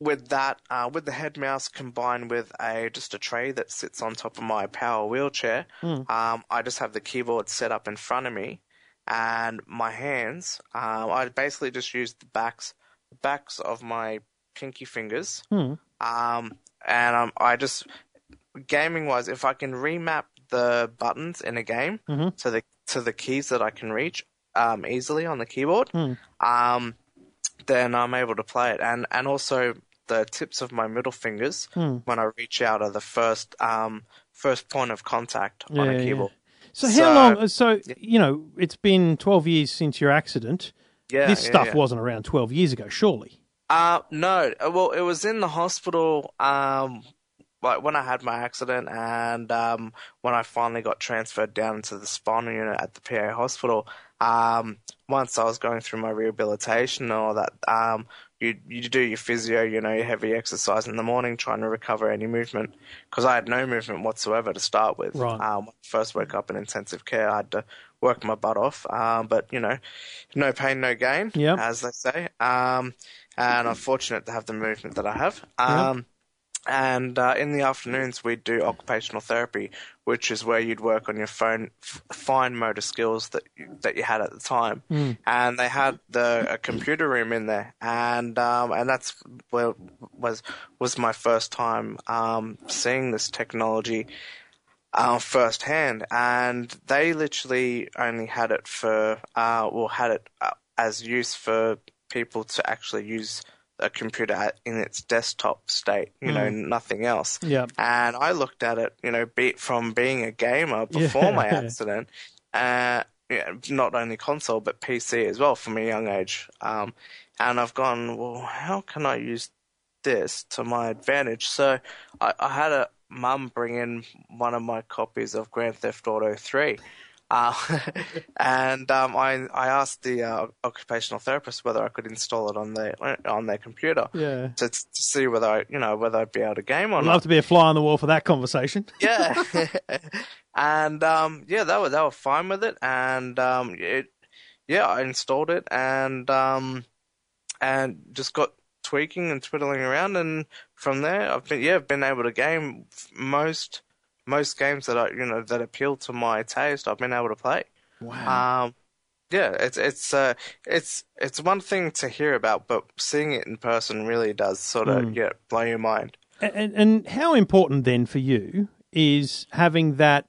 with that, uh, with the head mouse combined with a just a tray that sits on top of my power wheelchair, um, I just have the keyboard set up in front of me, and my hands. Um, I basically just use the backs backs of my pinky fingers, Hmm. um, and um, I just gaming wise, if I can remap the buttons in a game Mhm. to the to the keys that I can reach um, easily on the keyboard, um, then I'm able to play it. And and also the tips of my middle fingers Hmm. when I reach out are the first um, first point of contact on Yeah, a yeah. keyboard. So how long? So you know, it's been twelve years since your accident. Yeah, this stuff wasn't around twelve years ago, surely. Uh no. Uh, Well, it was in the hospital. Um, like when I had my accident, and um, when I finally got transferred down into the spinal unit at the PA hospital. Um, once I was going through my rehabilitation and all that, um, you you do your physio, you know, your heavy exercise in the morning, trying to recover any movement, because I had no movement whatsoever to start with. Right. Um, when I first woke up in intensive care, I had to work my butt off. Um, but you know, no pain, no gain, Yep. as they say. Um, and I'm fortunate to have the movement that I have. Um, And uh, in the afternoons, we do occupational therapy, which is where you'd work on your phone, f- fine motor skills that you, that you had at the time. Mm. And they had the a computer room in there, and um, and that's where was was my first time um, seeing this technology uh, firsthand, and they literally only had it for, uh, well, had it uh, as use for people to actually use a computer in its desktop state, you know, Mm. nothing else. Yeah. And I looked at it, you know, be, from being a gamer before my <laughs> accident, uh, yeah, not only console but PC as well from a young age. Um, and I've gone, well, how can I use this to my advantage? So I, I had a mum bring in one of my copies of Grand Theft Auto 3. Uh, <laughs> and um, I I asked the uh, occupational therapist whether I could install it on their on their computer Yeah. to, to see whether I you know whether I'd be able to game or I'd not. love to be a fly on the wall for that conversation. <laughs> Yeah, <laughs> and um, yeah, they were they were fine with it, and um, it yeah, I installed it and um, and just got tweaking and twiddling around, and from there, I've been yeah, I've been able to game most most games that I you know that appeal to my taste. I've been able to play. Wow. Um, yeah, it's it's uh, it's it's one thing to hear about, but seeing it in person really does sort of Mm. yeah blow your mind. And, and how important then for you is having that?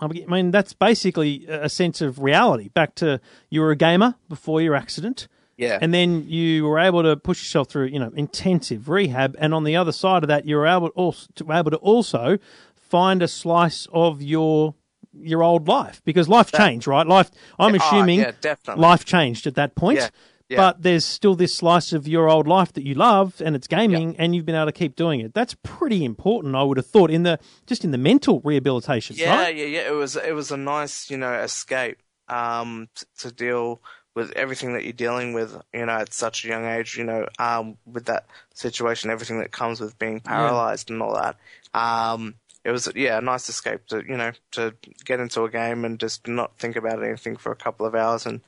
I mean, that's basically a sense of reality. Back to you were a gamer before your accident, Yeah, and then you were able to push yourself through, you know, intensive rehab. And on the other side of that, you were able also to able to also find a slice of your your old life because life changed, right? Life. I'm Yeah, oh, assuming yeah, life changed at that point. Yeah, yeah. But there's still this slice of your old life that you love, and it's gaming, and you've been able to keep doing it. That's pretty important, I would have thought, in the just in the mental rehabilitation. Yeah, right? yeah, yeah. It was it was a nice, you know, escape um, t- to deal with everything that you're dealing with, you know, at such a young age. You know, um, with that situation, everything that comes with being paralyzed and all that. Um, it was yeah, a nice escape to you know to get into a game and just not think about anything for a couple of hours and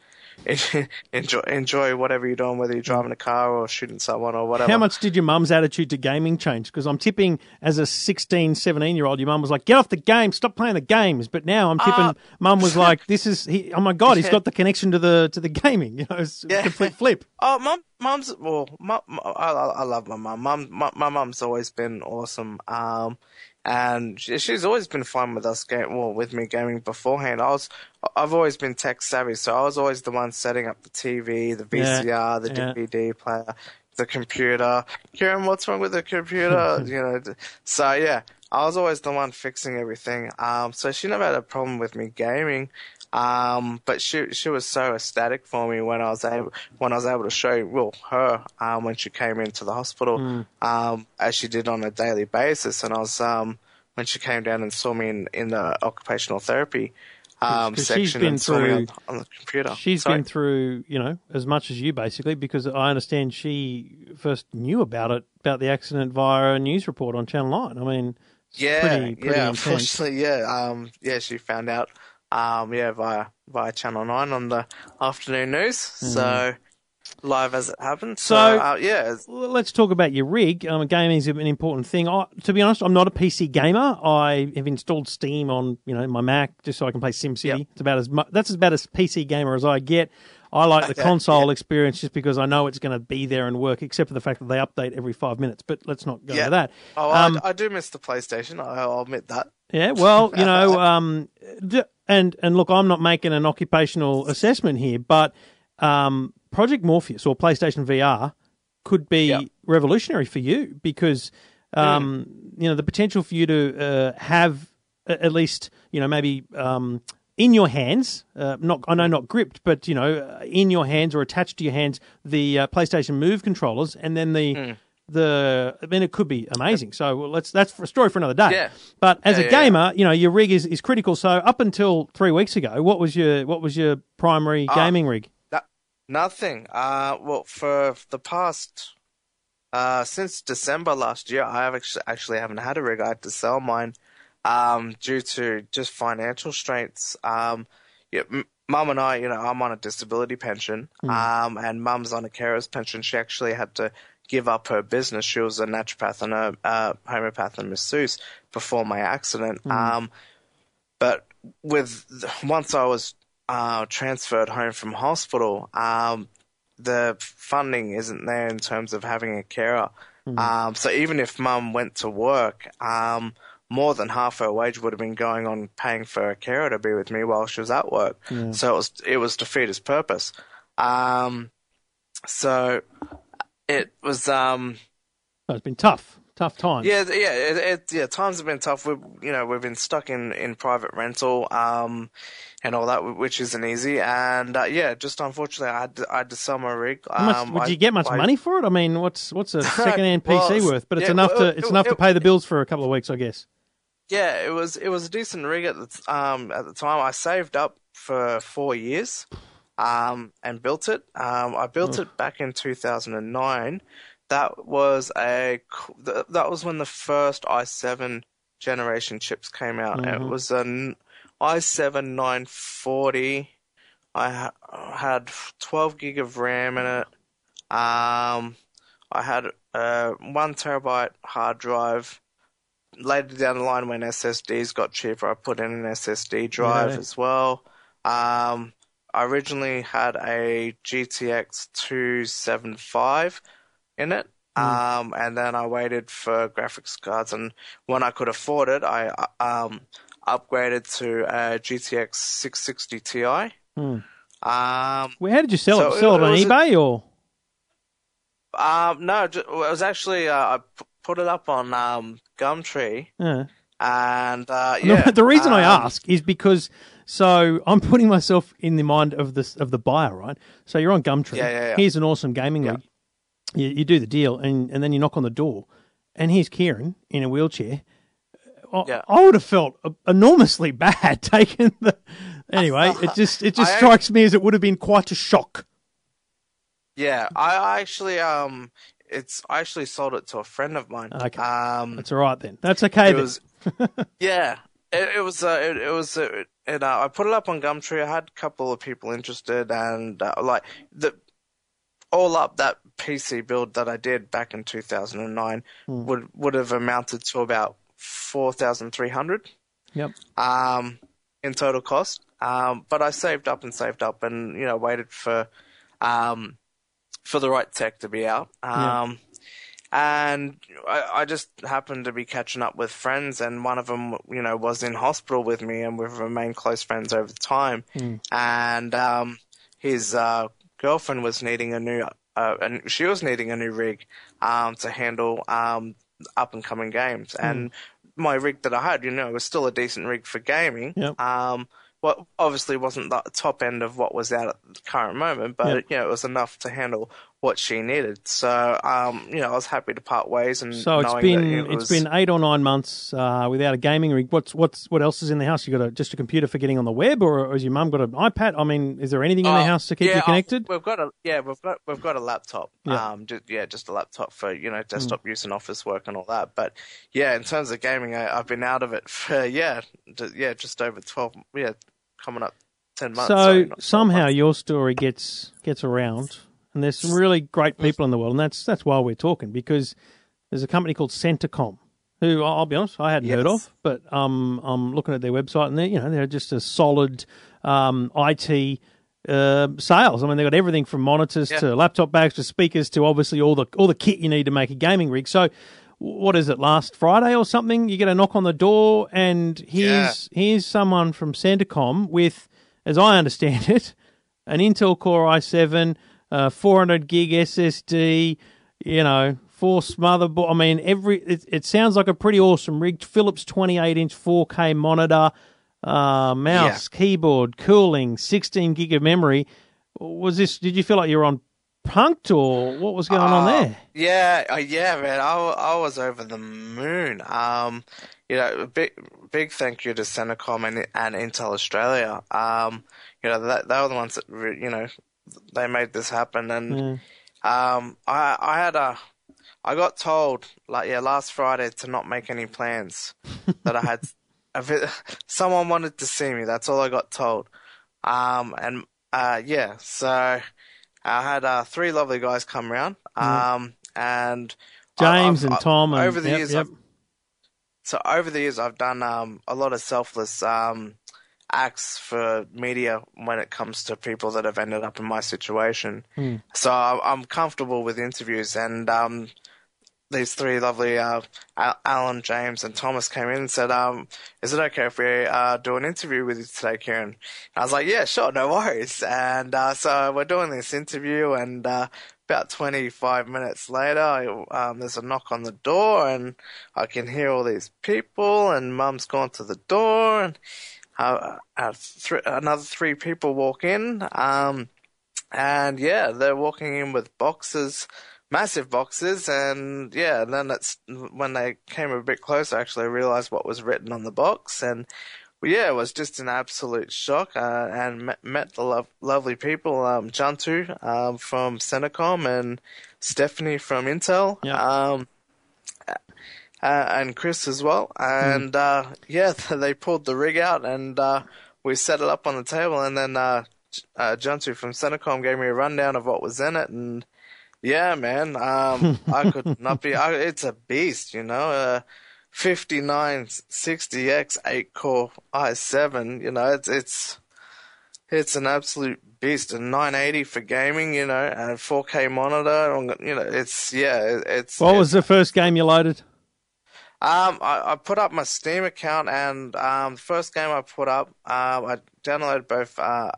<laughs> enjoy enjoy whatever you're doing, whether you're driving a car or shooting someone or whatever. How much did your mum's attitude to gaming change? Because I'm tipping as a 16, 17 year old, your mum was like, get off the game, stop playing the games. But now I'm tipping, Uh, mum was <laughs> like, this is, he, oh my God, he's got the connection to the to the gaming. <laughs> You know, it's a Yeah. complete flip. Oh, mum, mum's well, mum, I, I love my mum. Mum, my, my mum's always been awesome. Um, and she, she's always been fine with us game, well, with me gaming beforehand. I was, I've always been tech savvy, so I was always the one setting up the TV, the Yeah, VCR, the yeah. DVD player, the computer. Kieran, what's wrong with the computer? <laughs> you know, so yeah, I was always the one fixing everything. Um, so she never had a problem with me gaming. Um, but she she was so ecstatic for me when I was able when I was able to show well her um, when she came into the hospital Mm. um, as she did on a daily basis, and I was um, when she came down and saw me in, in the occupational therapy um, 'Cause she's section been and saw me on, on the computer. She's Sorry? been through, you know, as much as you basically, because I understand she first knew about it, about the accident via a news report on Channel 9. I mean, it's yeah, pretty, pretty yeah. <laughs> intense. Unfortunately, yeah, um, yeah. She found out, um, yeah, via via Channel Nine on the afternoon news. So live as it happened. So. So- uh, yeah, let's talk about your rig. Um, gaming is an important thing. I, to be honest, I'm not a PC gamer. I have installed Steam on you know my Mac just so I can play SimCity. Yep. It's about as mu- that's about as PC gamer as I get. I like the console experience just because I know it's going to be there and work, except for the fact that they update every five minutes. But let's not go Yeah. into that. oh, Um, I, I do miss the PlayStation. I'll admit that. Yeah, well, you know, <laughs> um, and and look, I'm not making an occupational assessment here, but um, Project Morpheus or PlayStation VR could be Yep. revolutionary for you because um, you know the potential for you to uh, have at least you know maybe um, in your hands, uh, not I know not gripped, but you know in your hands or attached to your hands the uh, PlayStation Move controllers, and then the the I mean it could be amazing. So well, let's that's for a story for another day. Yeah. But as Yeah, a yeah, gamer, you know your rig is, is critical. So up until three weeks ago, what was your what was your primary Ah. gaming rig? That, nothing. Uh, well, for the past, uh, since December last year, I have actually, actually haven't had a rig. I had to sell mine, um, due to just financial straits. Um, yeah, m- mum and I, you know, I'm on a disability pension, um, and mum's on a carer's pension. She actually had to give up her business. She was a naturopath and a uh, homeopath and masseuse before my accident. Um, but with once I was uh, transferred home from hospital, um, the funding isn't there in terms of having a carer. Um, so even if mum went to work, um, more than half her wage would have been going on paying for a carer to be with me while she was at work. So it was it was defeat its purpose. Um, so it was um, Oh, it's been tough, tough times. yeah, yeah, it, it, yeah. Times have been tough. We, you know, we've been stuck in, in private rental, um, and all that, which isn't easy. And uh, yeah, just unfortunately, I had to, I had to sell my rig. How much, Um, would I- you get much I- money for it? I mean, what's what's a <laughs> second-hand Well, PC worth? But it's yeah, enough well, to it- it's it- enough to pay the bills for a couple of weeks, I guess. Yeah, it was it was a decent rig at the um at the time. I saved up for four years, <sighs> <laughs> um, and built it. Um, I built it back in 2009. That was a that was when the first i7 generation chips came out. It was an i7 940. I ha- had 12 gig of RAM in it. Um, I had a one terabyte hard drive. Later down the line, when SSDs got cheaper, I put in an SSD drive Yeah. as well. Um, I originally had a GTX 275 in it. Um, and then I waited for graphics cards, and when I could afford it, I uh, um, upgraded to a GTX 660 Ti. Um, Well, how did you sell So it? Sell it it on was a- eBay or? um, no, it was actually uh, I put it up on um, Gumtree, Yeah. and uh, yeah. <laughs> the reason I um, ask is because so I'm putting myself in the mind of this of the buyer, right? So you're on Gumtree. Yeah, yeah, yeah. Here's an awesome gaming rig. You, you do the deal, and, and then you knock on the door, and here's Kieran in a wheelchair. I, Yeah. I would have felt enormously <laughs> bad taking the. Anyway, <laughs> it just it just I- strikes me as it would have been quite a shock. Yeah, I I actually um, it's I actually sold it to a friend of mine. Okay. Um, That's all right then. That's okay it then. was <laughs> yeah it, it was uh, it, it was uh, it, uh, I put it up on Gumtree. I had a couple of people interested, and uh, like the all up that PC build that I did back in 2009 Hmm. would would have amounted to about four thousand three hundred Yep. um in total cost. Um, but I saved up and saved up, and you know waited for um for the right tech to be out. Um, and I, I just happened to be catching up with friends, and one of them, you know, was in hospital with me, and we've remained close friends over time. And um, his uh, girlfriend was needing a new, uh, and she was needing a new rig um, to handle um, up and coming games, and my rig that I had, you know, was still a decent rig for gaming. Yep. Um, what obviously wasn't the top end of what was out at the current moment, but Yeah. you know it was enough to handle what she needed. So um, you know I was happy to part ways and So it's been that it it's was, been eight or nine months uh, without a gaming rig. What's what's what else is in the house? You got a, just a computer for getting on the web, or, or has your mum got an iPad? I mean, is there anything in the Oh, house to keep yeah, you connected? we've got a yeah, we've got we've got a laptop. Yeah. Um, just, yeah, just a laptop for you know desktop use and office work and all that. But yeah, in terms of gaming, I, I've been out of it for yeah, ju- yeah, just over twelve. Yeah, coming up ten months. so somehow months. your story gets gets around, and there's some really great people in the world, and that's that's why we're talking because there's a company called Centre Com, who I'll be honest, I hadn't heard of, but um, I'm looking at their website, and they you know they're just a solid um, IT. Uh, sales. I mean, they've got everything from monitors Yeah. to laptop bags to speakers to obviously all the all the kit you need to make a gaming rig. So, what is it? Last Friday or something? You get a knock on the door, and here's here's someone from Centre Com with, as I understand <laughs> it, an Intel Core i7, uh, 400 gig SSD, you know, force motherboard. I mean, every it, it sounds like a pretty awesome rig. Philips 28 inch 4K monitor, uh, mouse, keyboard, cooling, 16 gig of memory. Was this? Did you feel like you were on punked, or what was going on Uh, there? Yeah, uh, yeah, man. I, I was over the moon. Um, you know, big big thank you to Centre Com and, and Intel Australia. Um, you know, that they were the ones that re- you know they made this happen. And um, I I had a I got told like yeah last Friday to not make any plans <laughs> that I had. a bit, <laughs> someone wanted to see me. That's all I got told. Um, and uh, yeah, so. I had uh, three lovely guys come round, um, and James I've- and I've- Tom and the yep, years, yep. So over the years, I've done um, a lot of selfless um, acts for media when it comes to people that have ended up in my situation. Hmm. So I'm comfortable with interviews, and um, these three lovely uh, Alan, James, and Thomas came in and said, um, "Is it okay if we uh, do an interview with you today, Kieran?" And I was like, "Yeah, sure, no worries." And uh, so we're doing this interview, and uh, about 25 minutes later, um, there's a knock on the door, and I can hear all these people, and Mum's gone to the door, and uh, uh, th- another three people walk in. Um, and yeah, they're walking in with boxes, massive boxes, and yeah, and then it's when they came a bit closer, actually, I realized what was written on the box, and yeah, it was just an absolute shock, uh, and met, met the lo- lovely people, um, Jantu um, from Centre Com and Stephanie from Intel. Um, uh, and Chris as well. And uh, yeah, <laughs> they pulled the rig out and uh, we set it up on the table. And then uh, uh, Juntu from Centre Com gave me a rundown of what was in it. And yeah, man, um, <laughs> I could not be. I, it's a beast, you know. Uh, 5960X 8 core i7, you know, it's it's it's an absolute beast. A 980 for gaming, you know, and 4K monitor. You know, it's yeah, it's What was the first game you loaded? Um, I, I put up my Steam account, and um, the first game I put up, um, I downloaded both uh,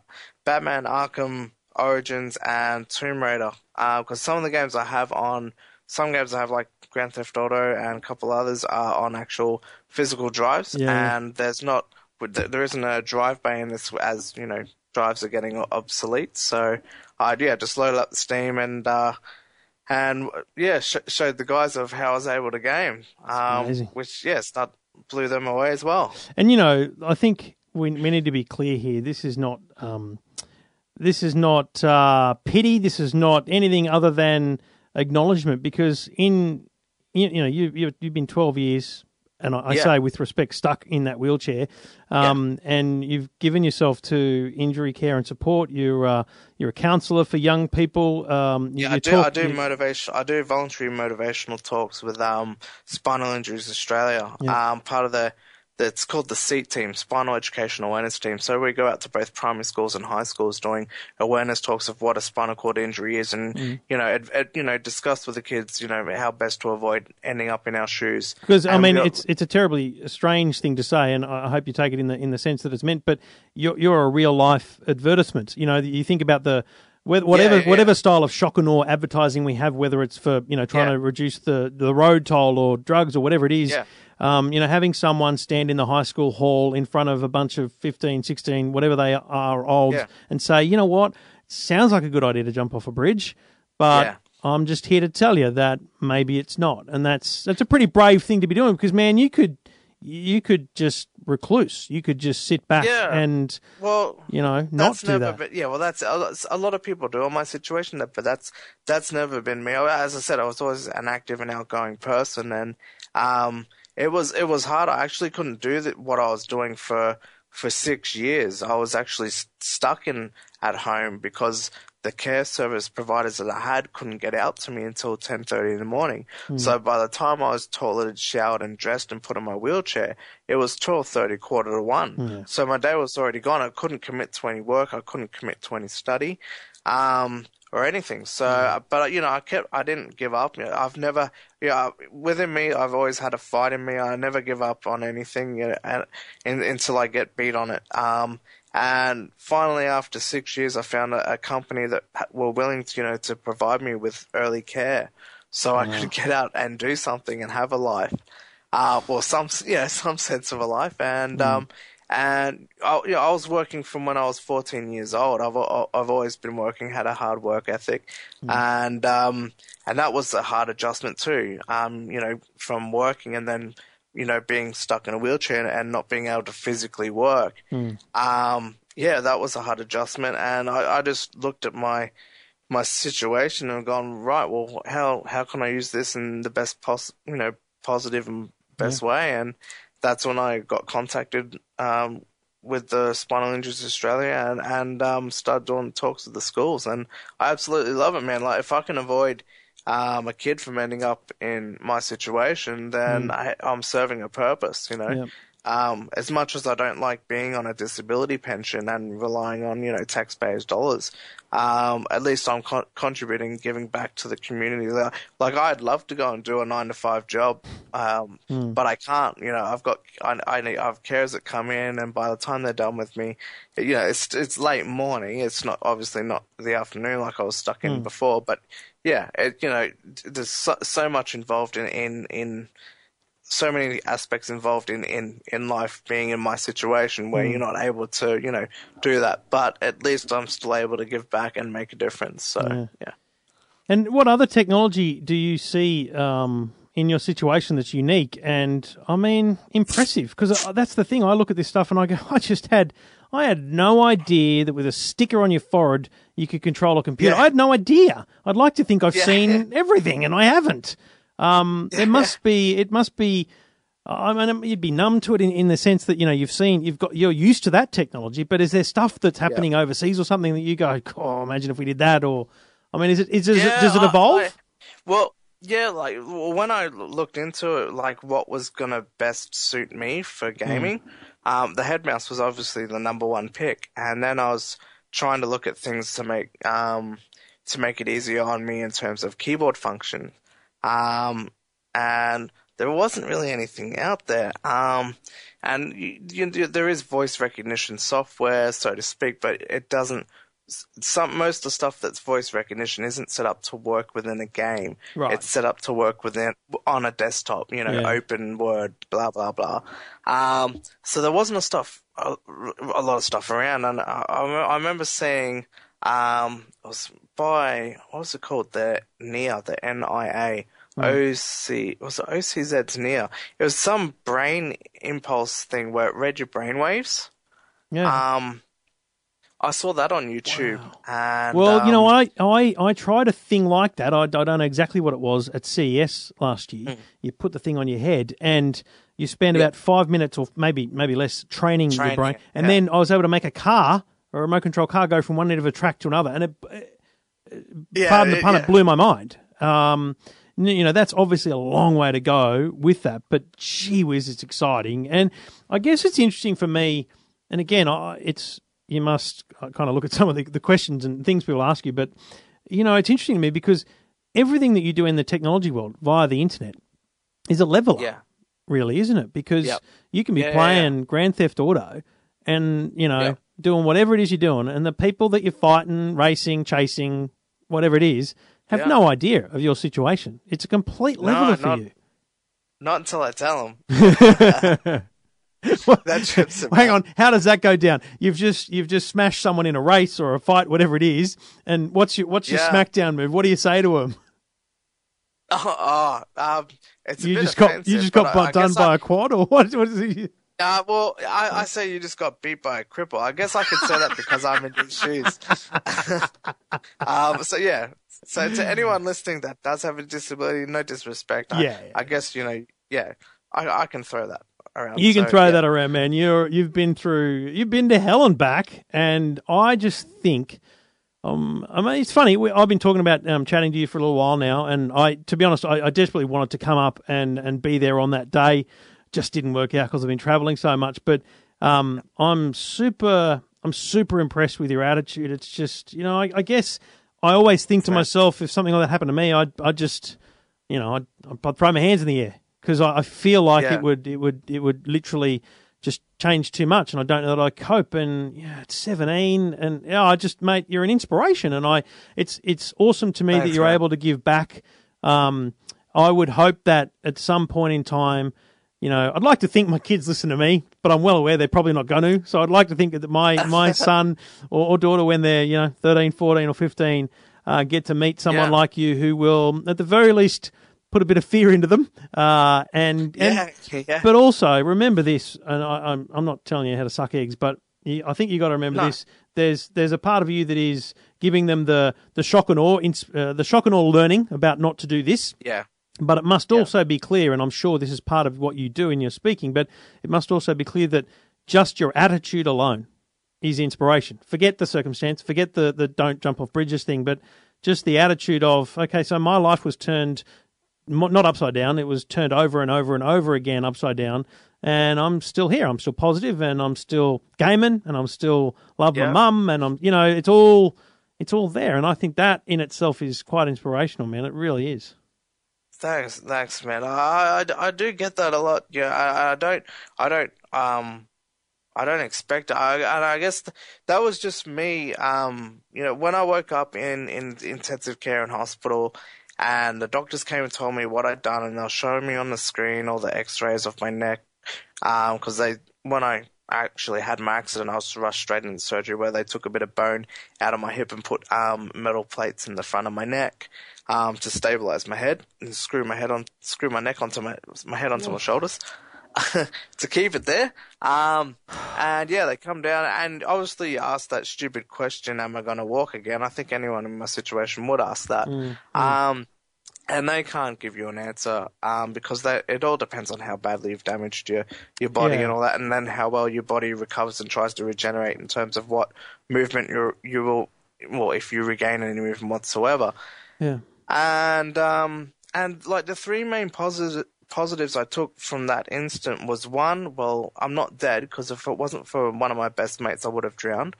Batman Arkham Origins and Tomb Raider. Because some of the games I have on, some games I have like Grand Theft Auto, and a couple others are on actual physical drives, Yeah. and there's not, there isn't a drive bay in this as you know drives are getting obsolete. So I yeah just load up the Steam and. And yeah, sh- showed the guys of how I was able to game, um, which yes, that blew them away as well. And you know, I think we we need to be clear here. This is not um, this is not uh, pity. This is not anything other than acknowledgement. Because in you, you know you you've, you've been twelve years, and I, I Yeah. say with respect, stuck in that wheelchair, um, and you've given yourself to injury care and support. You're uh, you're a counsellor for young people. Um, you, Yeah, I do. talk- I do you- motivation. I do voluntary motivational talks with um, Spinal Injuries Australia. Yeah. Um, part of the that's called the SEAT team, Spinal Education Awareness Team. So we go out to both primary schools and high schools doing awareness talks of what a spinal cord injury is, and Mm. you know, ad, ad, you know, discuss with the kids, you know, how best to avoid ending up in our shoes. Because I mean, we- it's it's a terribly strange thing to say, and I hope you take it in the in the sense that it's meant. But you're you're a real life advertisement. You know, you think about the whatever yeah. whatever style of shock and awe advertising we have, whether it's for you know trying Yeah. to reduce the the road toll or drugs or whatever it is. Um, you know, having someone stand in the high school hall in front of a bunch of 15, 16, whatever they are old, Yeah. and say, you know what, sounds like a good idea to jump off a bridge, but Yeah. I'm just here to tell you that maybe it's not, and that's that's a pretty brave thing to be doing because man, you could you could just recluse, you could just sit back Yeah. and Well, you know not do never that. been yeah well that's a lot- of people do in my situation but that's that's never been me as i said i was always an active and outgoing person and um it was it was hard i actually couldn't do the, what i was doing for for six years i was actually s- stuck in at home because the care service providers that I had couldn't get out to me until 10:30 in the morning. So by the time I was toileted, showered, and dressed and put in my wheelchair, it was 12:30, quarter to one. So my day was already gone. I couldn't commit to any work. I couldn't commit to any study, um, or anything. So, but you know, I kept. I didn't give up. You know, I've never. Yeah, within me, I've always had a fight in me. I never give up on anything. You know, and, and, until I get beat on it. Um, and finally, after six years, I found a, a company that were willing to, you know, to provide me with early care, so I could get out and do something and have a life, uh, or some, you know, <laughs> some sense of a life. And um, and I, you know, I was working from when I was 14 years old. I've I've always been working, had a hard work ethic, and um, and that was a hard adjustment too. Um, you know, from working and then you know being stuck in a wheelchair and not being able to physically work. Um, yeah, that was a hard adjustment, and I, I just looked at my my situation and gone right. Well, how how can I use this in the best pos you know positive and best way? And that's when I got contacted um, with the Spinal Injuries Australia and and um, started doing talks with the schools, and I absolutely love it, man. Like if I can avoid um, a kid from ending up in my situation, then I, I'm serving a purpose, you know. Yep. Um, as much as I don't like being on a disability pension and relying on, you know, taxpayers' dollars, um, at least I'm con- contributing, giving back to the community. Like- I'd love to go and do a nine to five job, um, but I can't. You know, I've got I, I need I have carers that come in, and by the time they're done with me, you know, it's it's late morning. It's not obviously not the afternoon like I was stuck in before, but yeah, it, you know, there's so, so much involved in in in so many aspects involved in, in, in life being in my situation where you're not able to, you know, do that. But at least I'm still able to give back and make a difference. So, yeah. And what other technology do you see um, in your situation that's unique and I mean impressive? Because that's the thing. I look at this stuff and I go, <laughs> I just had, I had no idea that with a sticker on your forehead you could control a computer. Yeah. I had no idea. I'd like to think I've Yeah. seen <laughs> everything and I haven't. Um, <laughs> there must be, it must be. I mean, you'd be numb to it in, in the sense that you know you've seen, you've got, you're used to that technology. But is there stuff that's happening overseas or something that you go, oh, imagine if we did that? Or, I mean, is it, is, it Yeah, does it evolve? I- well, yeah, like when I looked into it, like what was gonna best suit me for gaming, um, the head mouse was obviously the number one pick, and then I was trying to look at things to make um, to make it easier on me in terms of keyboard function, um, and there wasn't really anything out there. Um, and you, you, there is voice recognition software, so to speak, but it doesn't some most of the stuff that's voice recognition isn't set up to work within a game. Right. It's set up to work within on a desktop. You know, Yeah. open Word, blah blah blah. Um, so there wasn't a stuff a, a lot of stuff around, and I, I remember seeing um, it was by what was it called? The NIA, the N I A. OC was it OCZ's NIA? It was some brain impulse thing where it read your brainwaves. Yeah. Um, I saw that on YouTube, and well, you know, um, I, I, I tried a thing like that. I, I don't know exactly what it was at CES last year. Hmm. You put the thing on your head and you spend about five minutes or maybe maybe less training, your brain. And yeah. then I was able to make a car, a remote control car, go from one end of a track to another. And it, yeah, pardon the pun, yeah. it blew my mind. Um, you know, that's obviously a long way to go with that, but gee whiz, it's exciting. And I guess it's interesting for me. And again, I, it's you must kind of look at some of the, the questions and things people ask you, but you know, it's interesting to me because everything that you do in the technology world via the internet is a leveler, Yeah. really, isn't it? Because Yep. you can be Yeah, yeah, playing Grand Theft Auto and you know doing whatever it is you're doing, and the people that you're fighting, racing, chasing, whatever it is, have Yeah. no idea of your situation. It's a complete leveler for not- you. Not until I tell them. <laughs> <laughs> What- That trip's <laughs> Hang on, how does that go down? You've just you've just smashed someone in a race or a fight, whatever it is, and what's your what's your Yeah. smackdown move? What do you say to him? Oh, oh um, it's a You just got you just got I- I done guess by I- a quad or what? What is it? Uh, well, I, I say you just got beat by a cripple. I guess I could say that because I'm in his shoes. <laughs> um, so yeah. So to anyone listening that does have a disability, no disrespect. I, Yeah, yeah. I guess you know. Yeah, I, I can throw that around. You can So, throw yeah. that around, man. You're you've been through you've been to hell and back, and I just think. Um, I mean, it's funny. We, I've been talking about um, chatting to you for a little while now, and I, to be honest, I, I desperately wanted to come up and, and be there on that day. Just didn't work out because I've been traveling so much. But um, I'm super, I'm super impressed with your attitude. It's just, you know, I, I guess I always think to myself, if something like that happened to me, I'd, I'd just, you know, I'd, I'd throw my hands in the air because I, I feel like Yeah. it would, it would, it would literally just change too much, and I don't know that I cope. And yeah, it's seventeen, and yeah, I just mate, you're an inspiration, and I, it's it's awesome to me that you're man. able to give back. Um, I would hope that at some point in time. You know, I'd like to think my kids listen to me, but I'm well aware they're probably not going to. So I'd like to think that my, <laughs> my son or, or daughter, when they're, you know, 13, 14 or 15, uh, get to meet someone Yeah. like you who will, at the very least, put a bit of fear into them. Uh, and, and Yeah, yeah. but also remember this, and I, I'm I'm not telling you how to suck eggs, but you, I think you got to remember No. this. There's there's a part of you that is giving them the the shock and awe, uh, the shock and awe learning about not to do this. yeah. But it must also be clear, and I'm sure this is part of what you do in your speaking. But it must also be clear that just your attitude alone is inspiration. Forget the circumstance, forget the the don't jump off bridges thing, but just the attitude of okay, so my life was turned not upside down. It was turned over and over and over again upside down. And I'm still here. I'm still positive, and I'm still gaming, and I'm still love my mum, and I'm you know it's all it's all there. And I think that in itself is quite inspirational, man. It really is. Thanks, thanks, man. I, I, I do get that a lot. Yeah, I, I don't, I don't, um, I don't expect it. I, and I guess th- that was just me. Um, you know, when I woke up in, in intensive care in hospital, and the doctors came and told me what I'd done, and they were showing me on the screen all the X-rays of my neck, um, because they when I actually had my accident, I was rushed straight into surgery where they took a bit of bone out of my hip and put um metal plates in the front of my neck um, to stabilize my head and screw my head on, screw my neck onto my my head onto my shoulders <laughs> to keep it there. Um, and yeah, they come down and obviously ask that stupid question: Am I going to walk again? I think anyone in my situation would ask that. Um, and they can't give you an answer um, because they, it all depends on how badly you've damaged your, your body Yeah. and all that, and then how well your body recovers and tries to regenerate in terms of what movement you you will well if you regain any movement whatsoever Yeah. And um and like the three main positives positives I took from that instant was one, well, I'm not dead because if it wasn't for one of my best mates, I would have drowned.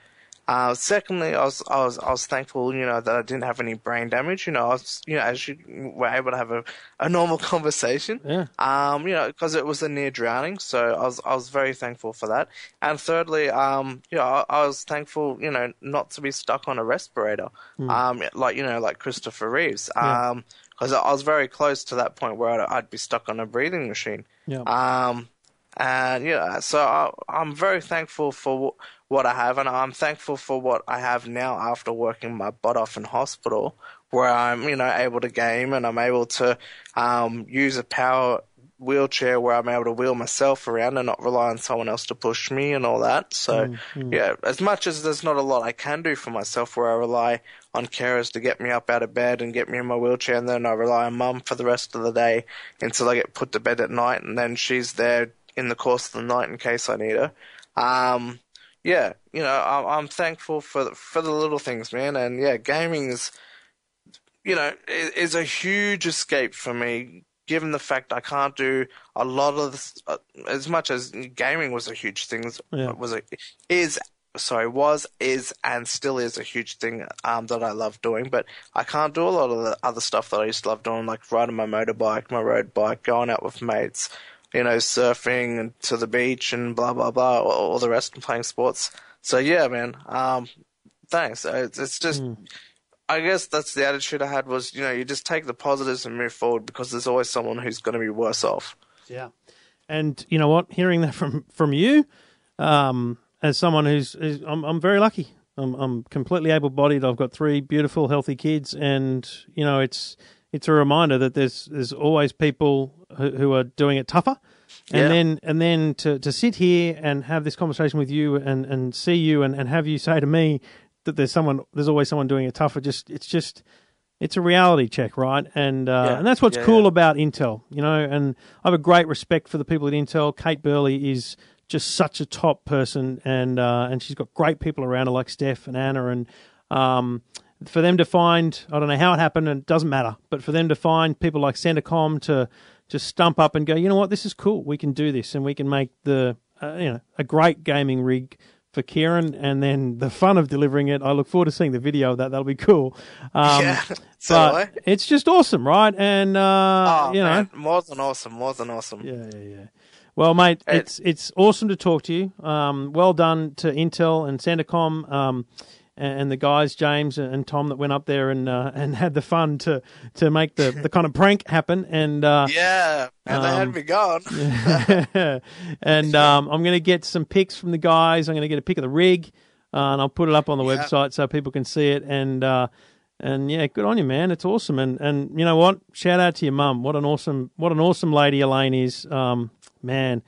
Uh, secondly, I was I was I was thankful, you know, that I didn't have any brain damage. You know, I was, you know, as you were able to have a, a normal <laughs> conversation. Yeah. Um, you know, because it was a near drowning, so I was I was very thankful for that. And thirdly, um, you know, I, I was thankful, you know, not to be stuck on a respirator, um, like you know, like Christopher Reeves, um, because I was very close to that point where I'd, I'd be stuck on a breathing machine. Yeah. Um, and yeah, so I, I'm very thankful for what I have, and I'm thankful for what I have now after working my butt off in hospital, where I'm, you know, able to game and I'm able to um, use a power wheelchair where I'm able to wheel myself around and not rely on someone else to push me and all that. So, yeah, as much as there's not a lot I can do for myself, where I rely on carers to get me up out of bed and get me in my wheelchair, and then I rely on mum for the rest of the day until I get put to bed at night, and then she's there in the course of the night in case I need her. Um, yeah, you know, I'm, I'm thankful for the, for the little things, man, and yeah, gaming is, you know, is, is a huge escape for me. Given the fact I can't do a lot of this, uh, as much as gaming was a huge thing, Yeah. was a is sorry was is and still is a huge thing um, that I love doing. But I can't do a lot of the other stuff that I used to love doing, like riding my motorbike, my road bike, going out with mates, you know, surfing and to the beach and blah blah blah, all, all the rest and playing sports. So yeah, man. Um, thanks. It's, it's just. I guess that's the attitude I had was, you know, you just take the positives and move forward because there's always someone who's going to be worse off. Yeah. And you know what? Hearing that from from you, um, as someone who's, who's I'm, I'm very lucky. I'm, I'm completely able-bodied. I've got three beautiful, healthy kids, and you know, it's it's a reminder that there's there's always people who, who are doing it tougher. And Yeah. then and then to, to sit here and have this conversation with you and, and see you and, and have you say to me that there's someone there's always someone doing it tougher. Just it's just it's a reality check, right? And uh, Yeah. and that's what's Yeah, cool about Intel, you know. And I have a great respect for the people at Intel. Kate Burleigh is just such a top person, and uh, and she's got great people around her like Steph and Anna, and um, for them to find I don't know how it happened, and it doesn't matter, but for them to find people like Centre Com to just stump up and go, you know what, this is cool. We can do this, and we can make the uh, you know a great gaming rig for Kieran, and then the fun of delivering it. I look forward to seeing the video of that. That'll be cool. <laughs> Um, Yeah, <laughs> so it's just awesome, right? And uh, Oh, you know, man, more than awesome, more than awesome. yeah, yeah, yeah. Well, mate, it's it's awesome to talk to you. Um, well done to Intel and Centre Com, um, and, and the guys, James and Tom, that went up there and uh, <laughs> and had the fun to to make the, the kind of prank happen. And uh, Yeah, and they Um, had me gone. <laughs> and um, I'm going to get some pics from the guys. I'm going to get a pic of the rig, uh, and I'll put it up on the Yeah. website so people can see it. And uh, and yeah, good on you, man. It's awesome. And and you know what? Shout out to your mum. What an awesome what an awesome lady Elaine is, um, man.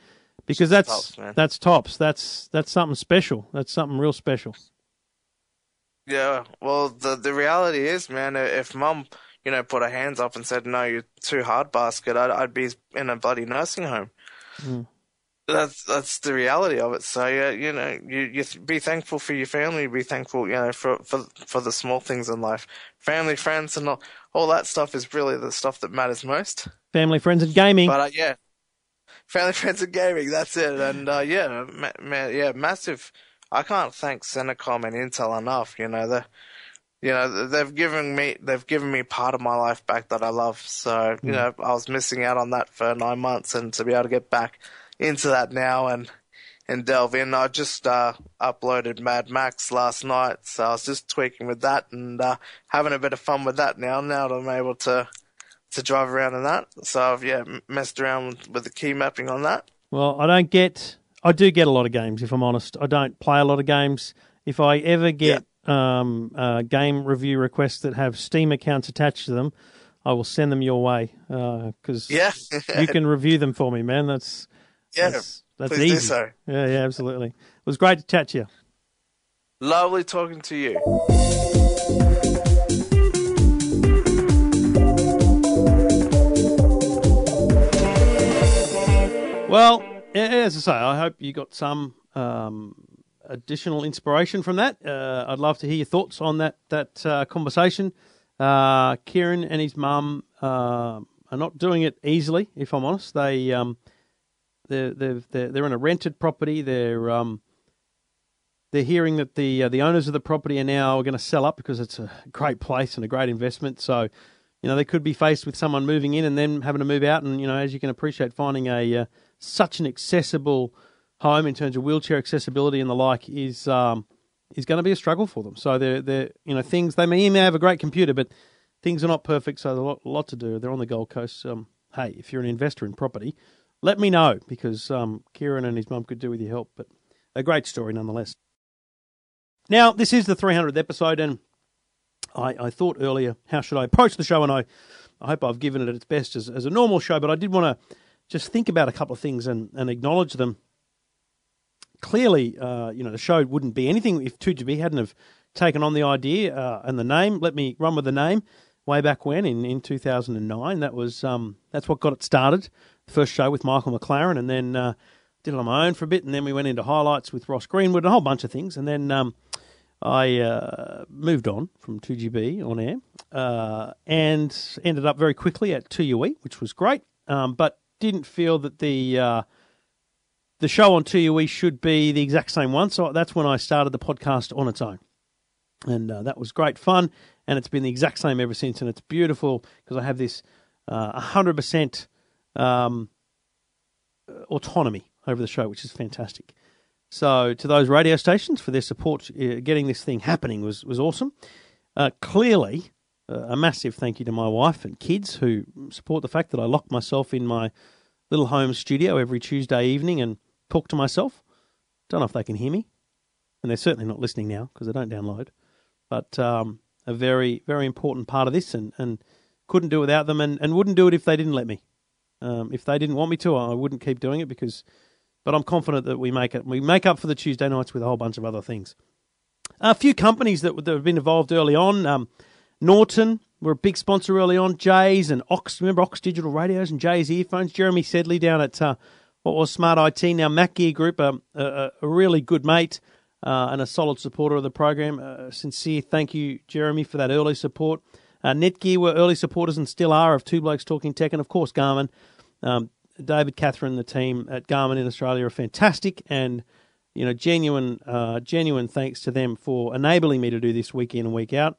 Because that's tops, that's tops. That's that's something special. That's something real special. Yeah, well, the the reality is, man, if mum, you know, put her hands up and said, no, you're too hard basket, I'd, I'd be in a bloody nursing home. Mm. That's that's the reality of it. So yeah, you know, you you th- be thankful for your family, be thankful, you know, for for for the small things in life, family, friends, and all, all that stuff is really the stuff that matters most. Family, friends, and gaming. But uh, yeah, family, friends, and gaming. That's it. And uh, yeah, ma- ma- yeah, massive. I can't thank Centre Com and Intel enough. You know, the, you know, they've given me they've given me part of my life back that I love. So you know, I was missing out on that for nine months, and to be able to get back into that now and and delve in, I just uh, uploaded Mad Max last night, so I was just tweaking with that and uh, having a bit of fun with that now. Now that I'm able to to drive around in that. So I've yeah messed around with, with the key mapping on that. Well, I don't get. I do get a lot of games, if I'm honest. I don't play a lot of games. If I ever get um, uh, game review requests that have Steam accounts attached to them, I will send them your way because Yeah, you can review them for me, man. That's <laughs> yeah. that's, that's please do easy. so. Yeah, yeah, absolutely. It was great to chat to you. Lovely talking to you. Well, yeah, as I say, I hope you got some um, additional inspiration from that. Uh, I'd love to hear your thoughts on that that uh, conversation. Uh, Kieran and his mum uh, are not doing it easily, if I'm honest. They um, they're, they're in a rented property. They're um, they're hearing that the uh, the owners of the property are now going to sell up because it's a <laughs> great place and a great investment. So, you know, they could be faced with someone moving in and then having to move out. And you know, as you can appreciate, finding a uh, such an accessible home in terms of wheelchair accessibility and the like is um, is going to be a struggle for them. So they're they're you know things they may, may have a great computer, but things are not perfect. So there's a lot, a lot to do. They're on the Gold Coast. Um, hey, if you're an investor in property, let me know because um, Kieran and his mum could do with your help. But a great story nonetheless. Now this is the 300th episode, and I, I thought earlier how should I approach the show, and I I hope I've given it at its best as as a normal show, but I did want to just think about a couple of things and, and acknowledge them. Clearly, uh, you know, the show wouldn't be anything if 2GB hadn't have taken on the idea uh, and the name. Let me run with the name. Way back when in, in 2009, that was um, that's what got it started. The first show with Michael McLaren, and then uh, did it on my own for a bit, and then we went into highlights with Ross Greenwood, and a whole bunch of things, and then um, I uh, moved on from 2GB on air uh, and ended up very quickly at 2UE, which was great, um, but didn't feel that the uh, the show on 2UE should be the exact same one. So that's when I started the podcast on its own. And uh, that was great fun. And it's been the exact same ever since. And it's beautiful because I have this uh, 100% um, autonomy over the show, which is fantastic. So to those radio stations for their support, uh, getting this thing happening was was awesome. Uh, clearly, uh, a massive thank you to my wife and kids who support the fact that I lock myself in my little home studio every Tuesday evening and talk to myself. Don't know if they can hear me, and they're certainly not listening now because they don't download. But um, a very, very important part of this, and, and couldn't do without them, and, and wouldn't do it if they didn't let me. Um, if they didn't want me to, I wouldn't keep doing it because. But I'm confident that we make it. We make up for the Tuesday nights with a whole bunch of other things. A few companies that, that have been involved early on. Um, Norton were a big sponsor early on. Jays and Ox. Remember Ox Digital Radios and Jays earphones. Jeremy Sedley down at uh, what was Smart IT now Mac Gear Group, um, a, a, really good mate uh, and a solid supporter of the program. Uh, sincere thank you, Jeremy, for that early support. Uh, Netgear were early supporters and still are of Two Blokes Talking Tech, and of course Garmin. Um, David, Catherine, the team at Garmin in Australia are fantastic, and you know, genuine, uh, genuine thanks to them for enabling me to do this week in and week out.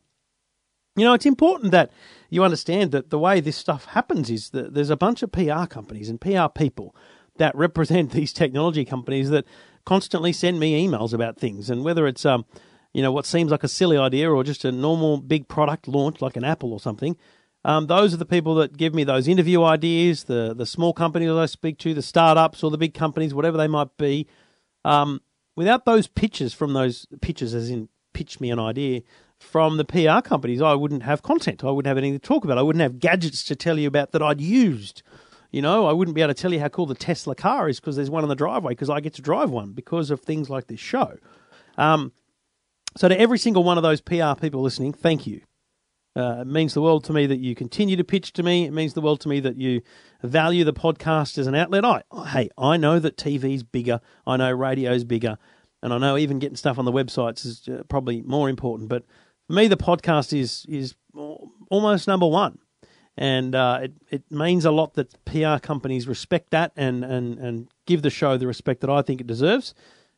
You know, it's important that you understand that the way this stuff happens is that there's a bunch of PR companies and PR people that represent <laughs> these technology companies that constantly send me emails about things, and whether it's um, you know, what seems like a silly idea or just a normal big product launch like an Apple or something. Um, those are the people that give me those interview ideas, the the small companies I speak to, the startups or the big companies, whatever they might be. Um, without those pitches from those pitches, as in pitch me an idea from the PR companies, I wouldn't have content. I wouldn't have anything to talk about. I wouldn't have gadgets to tell you about that I'd used. You know, I wouldn't be able to tell you how cool the Tesla car is because there's one in the driveway because I get to drive one because of things like this show. Um, so, to every single one of those PR people listening, thank you. Uh, it means the world to me that you continue to pitch to me. It means the world to me that you value the podcast as an outlet. I, hey, I know that TV's bigger. I know radio's bigger. And I know even getting stuff on the websites is uh, probably more important. But for me, the podcast is is almost number one. And uh, it, it means a lot that PR companies respect that and, and, and give the show the respect that I think it deserves,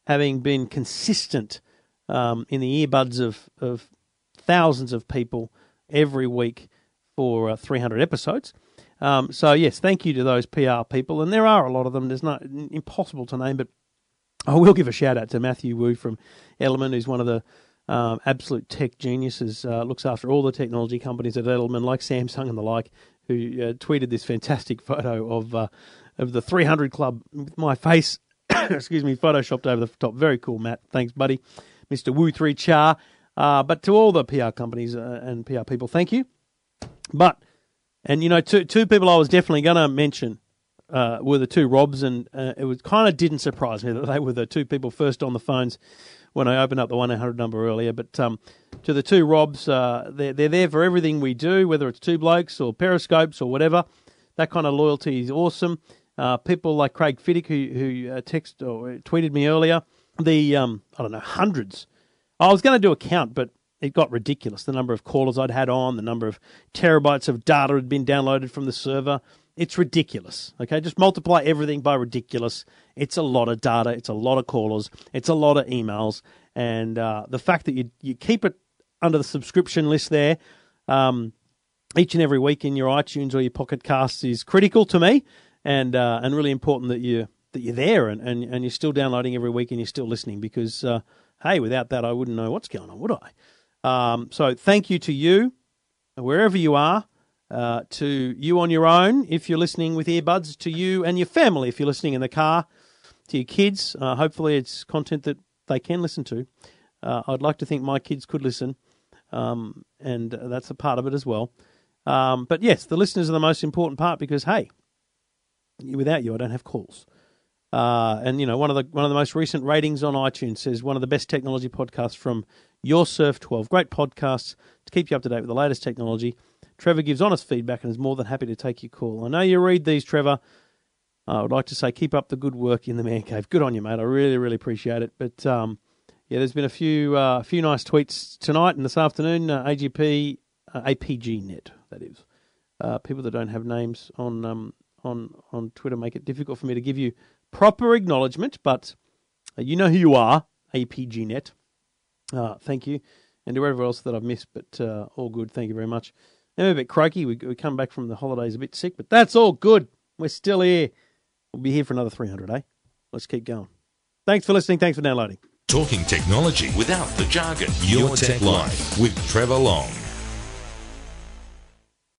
having been consistent um, in the earbuds of, of thousands of people every week for uh, 300 episodes. Um, so yes, thank you to those PR people, and there are a lot of them. There's not impossible to name, but I will give a shout out to Matthew Wu from Element, who's one of the um, absolute tech geniuses. Uh, looks after all the technology companies at Element, like Samsung and the like, who uh, tweeted this fantastic <laughs> photo of uh, of the 300 Club with my face, <coughs> excuse me, photoshopped over the top. Very cool, Matt. Thanks, buddy. Mr. Wu Three Cha. Uh, but to all the PR companies uh, and PR people, thank you. But and you know, two two people I was definitely going to mention uh, were the two Robs, and uh, it was kind of didn't surprise me <laughs> that they were the two people first on the phones when I opened up the one eight hundred number earlier. But um, to the two Robs, uh, they're they're there for everything we do, whether it's two blokes or periscopes or whatever. That kind of loyalty is awesome. Uh, people like Craig Fiddick, who who uh, texted or tweeted me earlier, the um, I don't know hundreds. I was going to do a count, but it got ridiculous. The number of callers I'd had on, the number of terabytes of data had been downloaded from the server. It's ridiculous. Okay, just multiply everything by ridiculous. It's a lot of data. It's a lot of callers. It's a lot of emails, and uh, the fact that you you keep it under the subscription list there. Um, each and every week in your iTunes or your Pocket Casts is critical to me, and uh, and really important that you that you're there and, and, and you're still downloading every week and you're still listening because, uh, hey, without that, I wouldn't know what's going on, would I? Um, so thank you to you, wherever you are, uh, to you on your own if you're listening with earbuds, to you and your family if you're listening in the car, to your kids. Uh, hopefully, it's content that they can listen to. Uh, I'd like to think my kids could listen, um, and that's a part of it as well. Um, but yes, the listeners are the most important part because, hey, without you, I don't have calls. Uh, and you know, one of the one of the most recent ratings on iTunes says one of the best technology podcasts from Your Surf 12. Great podcasts to keep you up to date with the latest technology. Trevor gives honest feedback and is more than happy to take your call. I know you read these, Trevor. I would like to say keep up the good work in the man cave. Good on you, mate. I really, really appreciate it. But um, yeah, there's been a few uh, few nice tweets tonight and this afternoon. Uh, AGP, uh, APG Net, that is. Uh, people that don't have names on um, on on Twitter make it difficult for me to give you proper acknowledgement, but uh, you know who you are, APGNet. Uh, thank you. And to whoever else that I've missed, but uh, all good. Thank you very much. I'm a bit croaky. We, we come back from the holidays a bit sick, but that's all good. We're still here. We'll be here for another 300, eh? Let's keep going. Thanks for listening. Thanks for downloading. Talking technology without the jargon. Your, Tech, Tech Life with Trevor Long.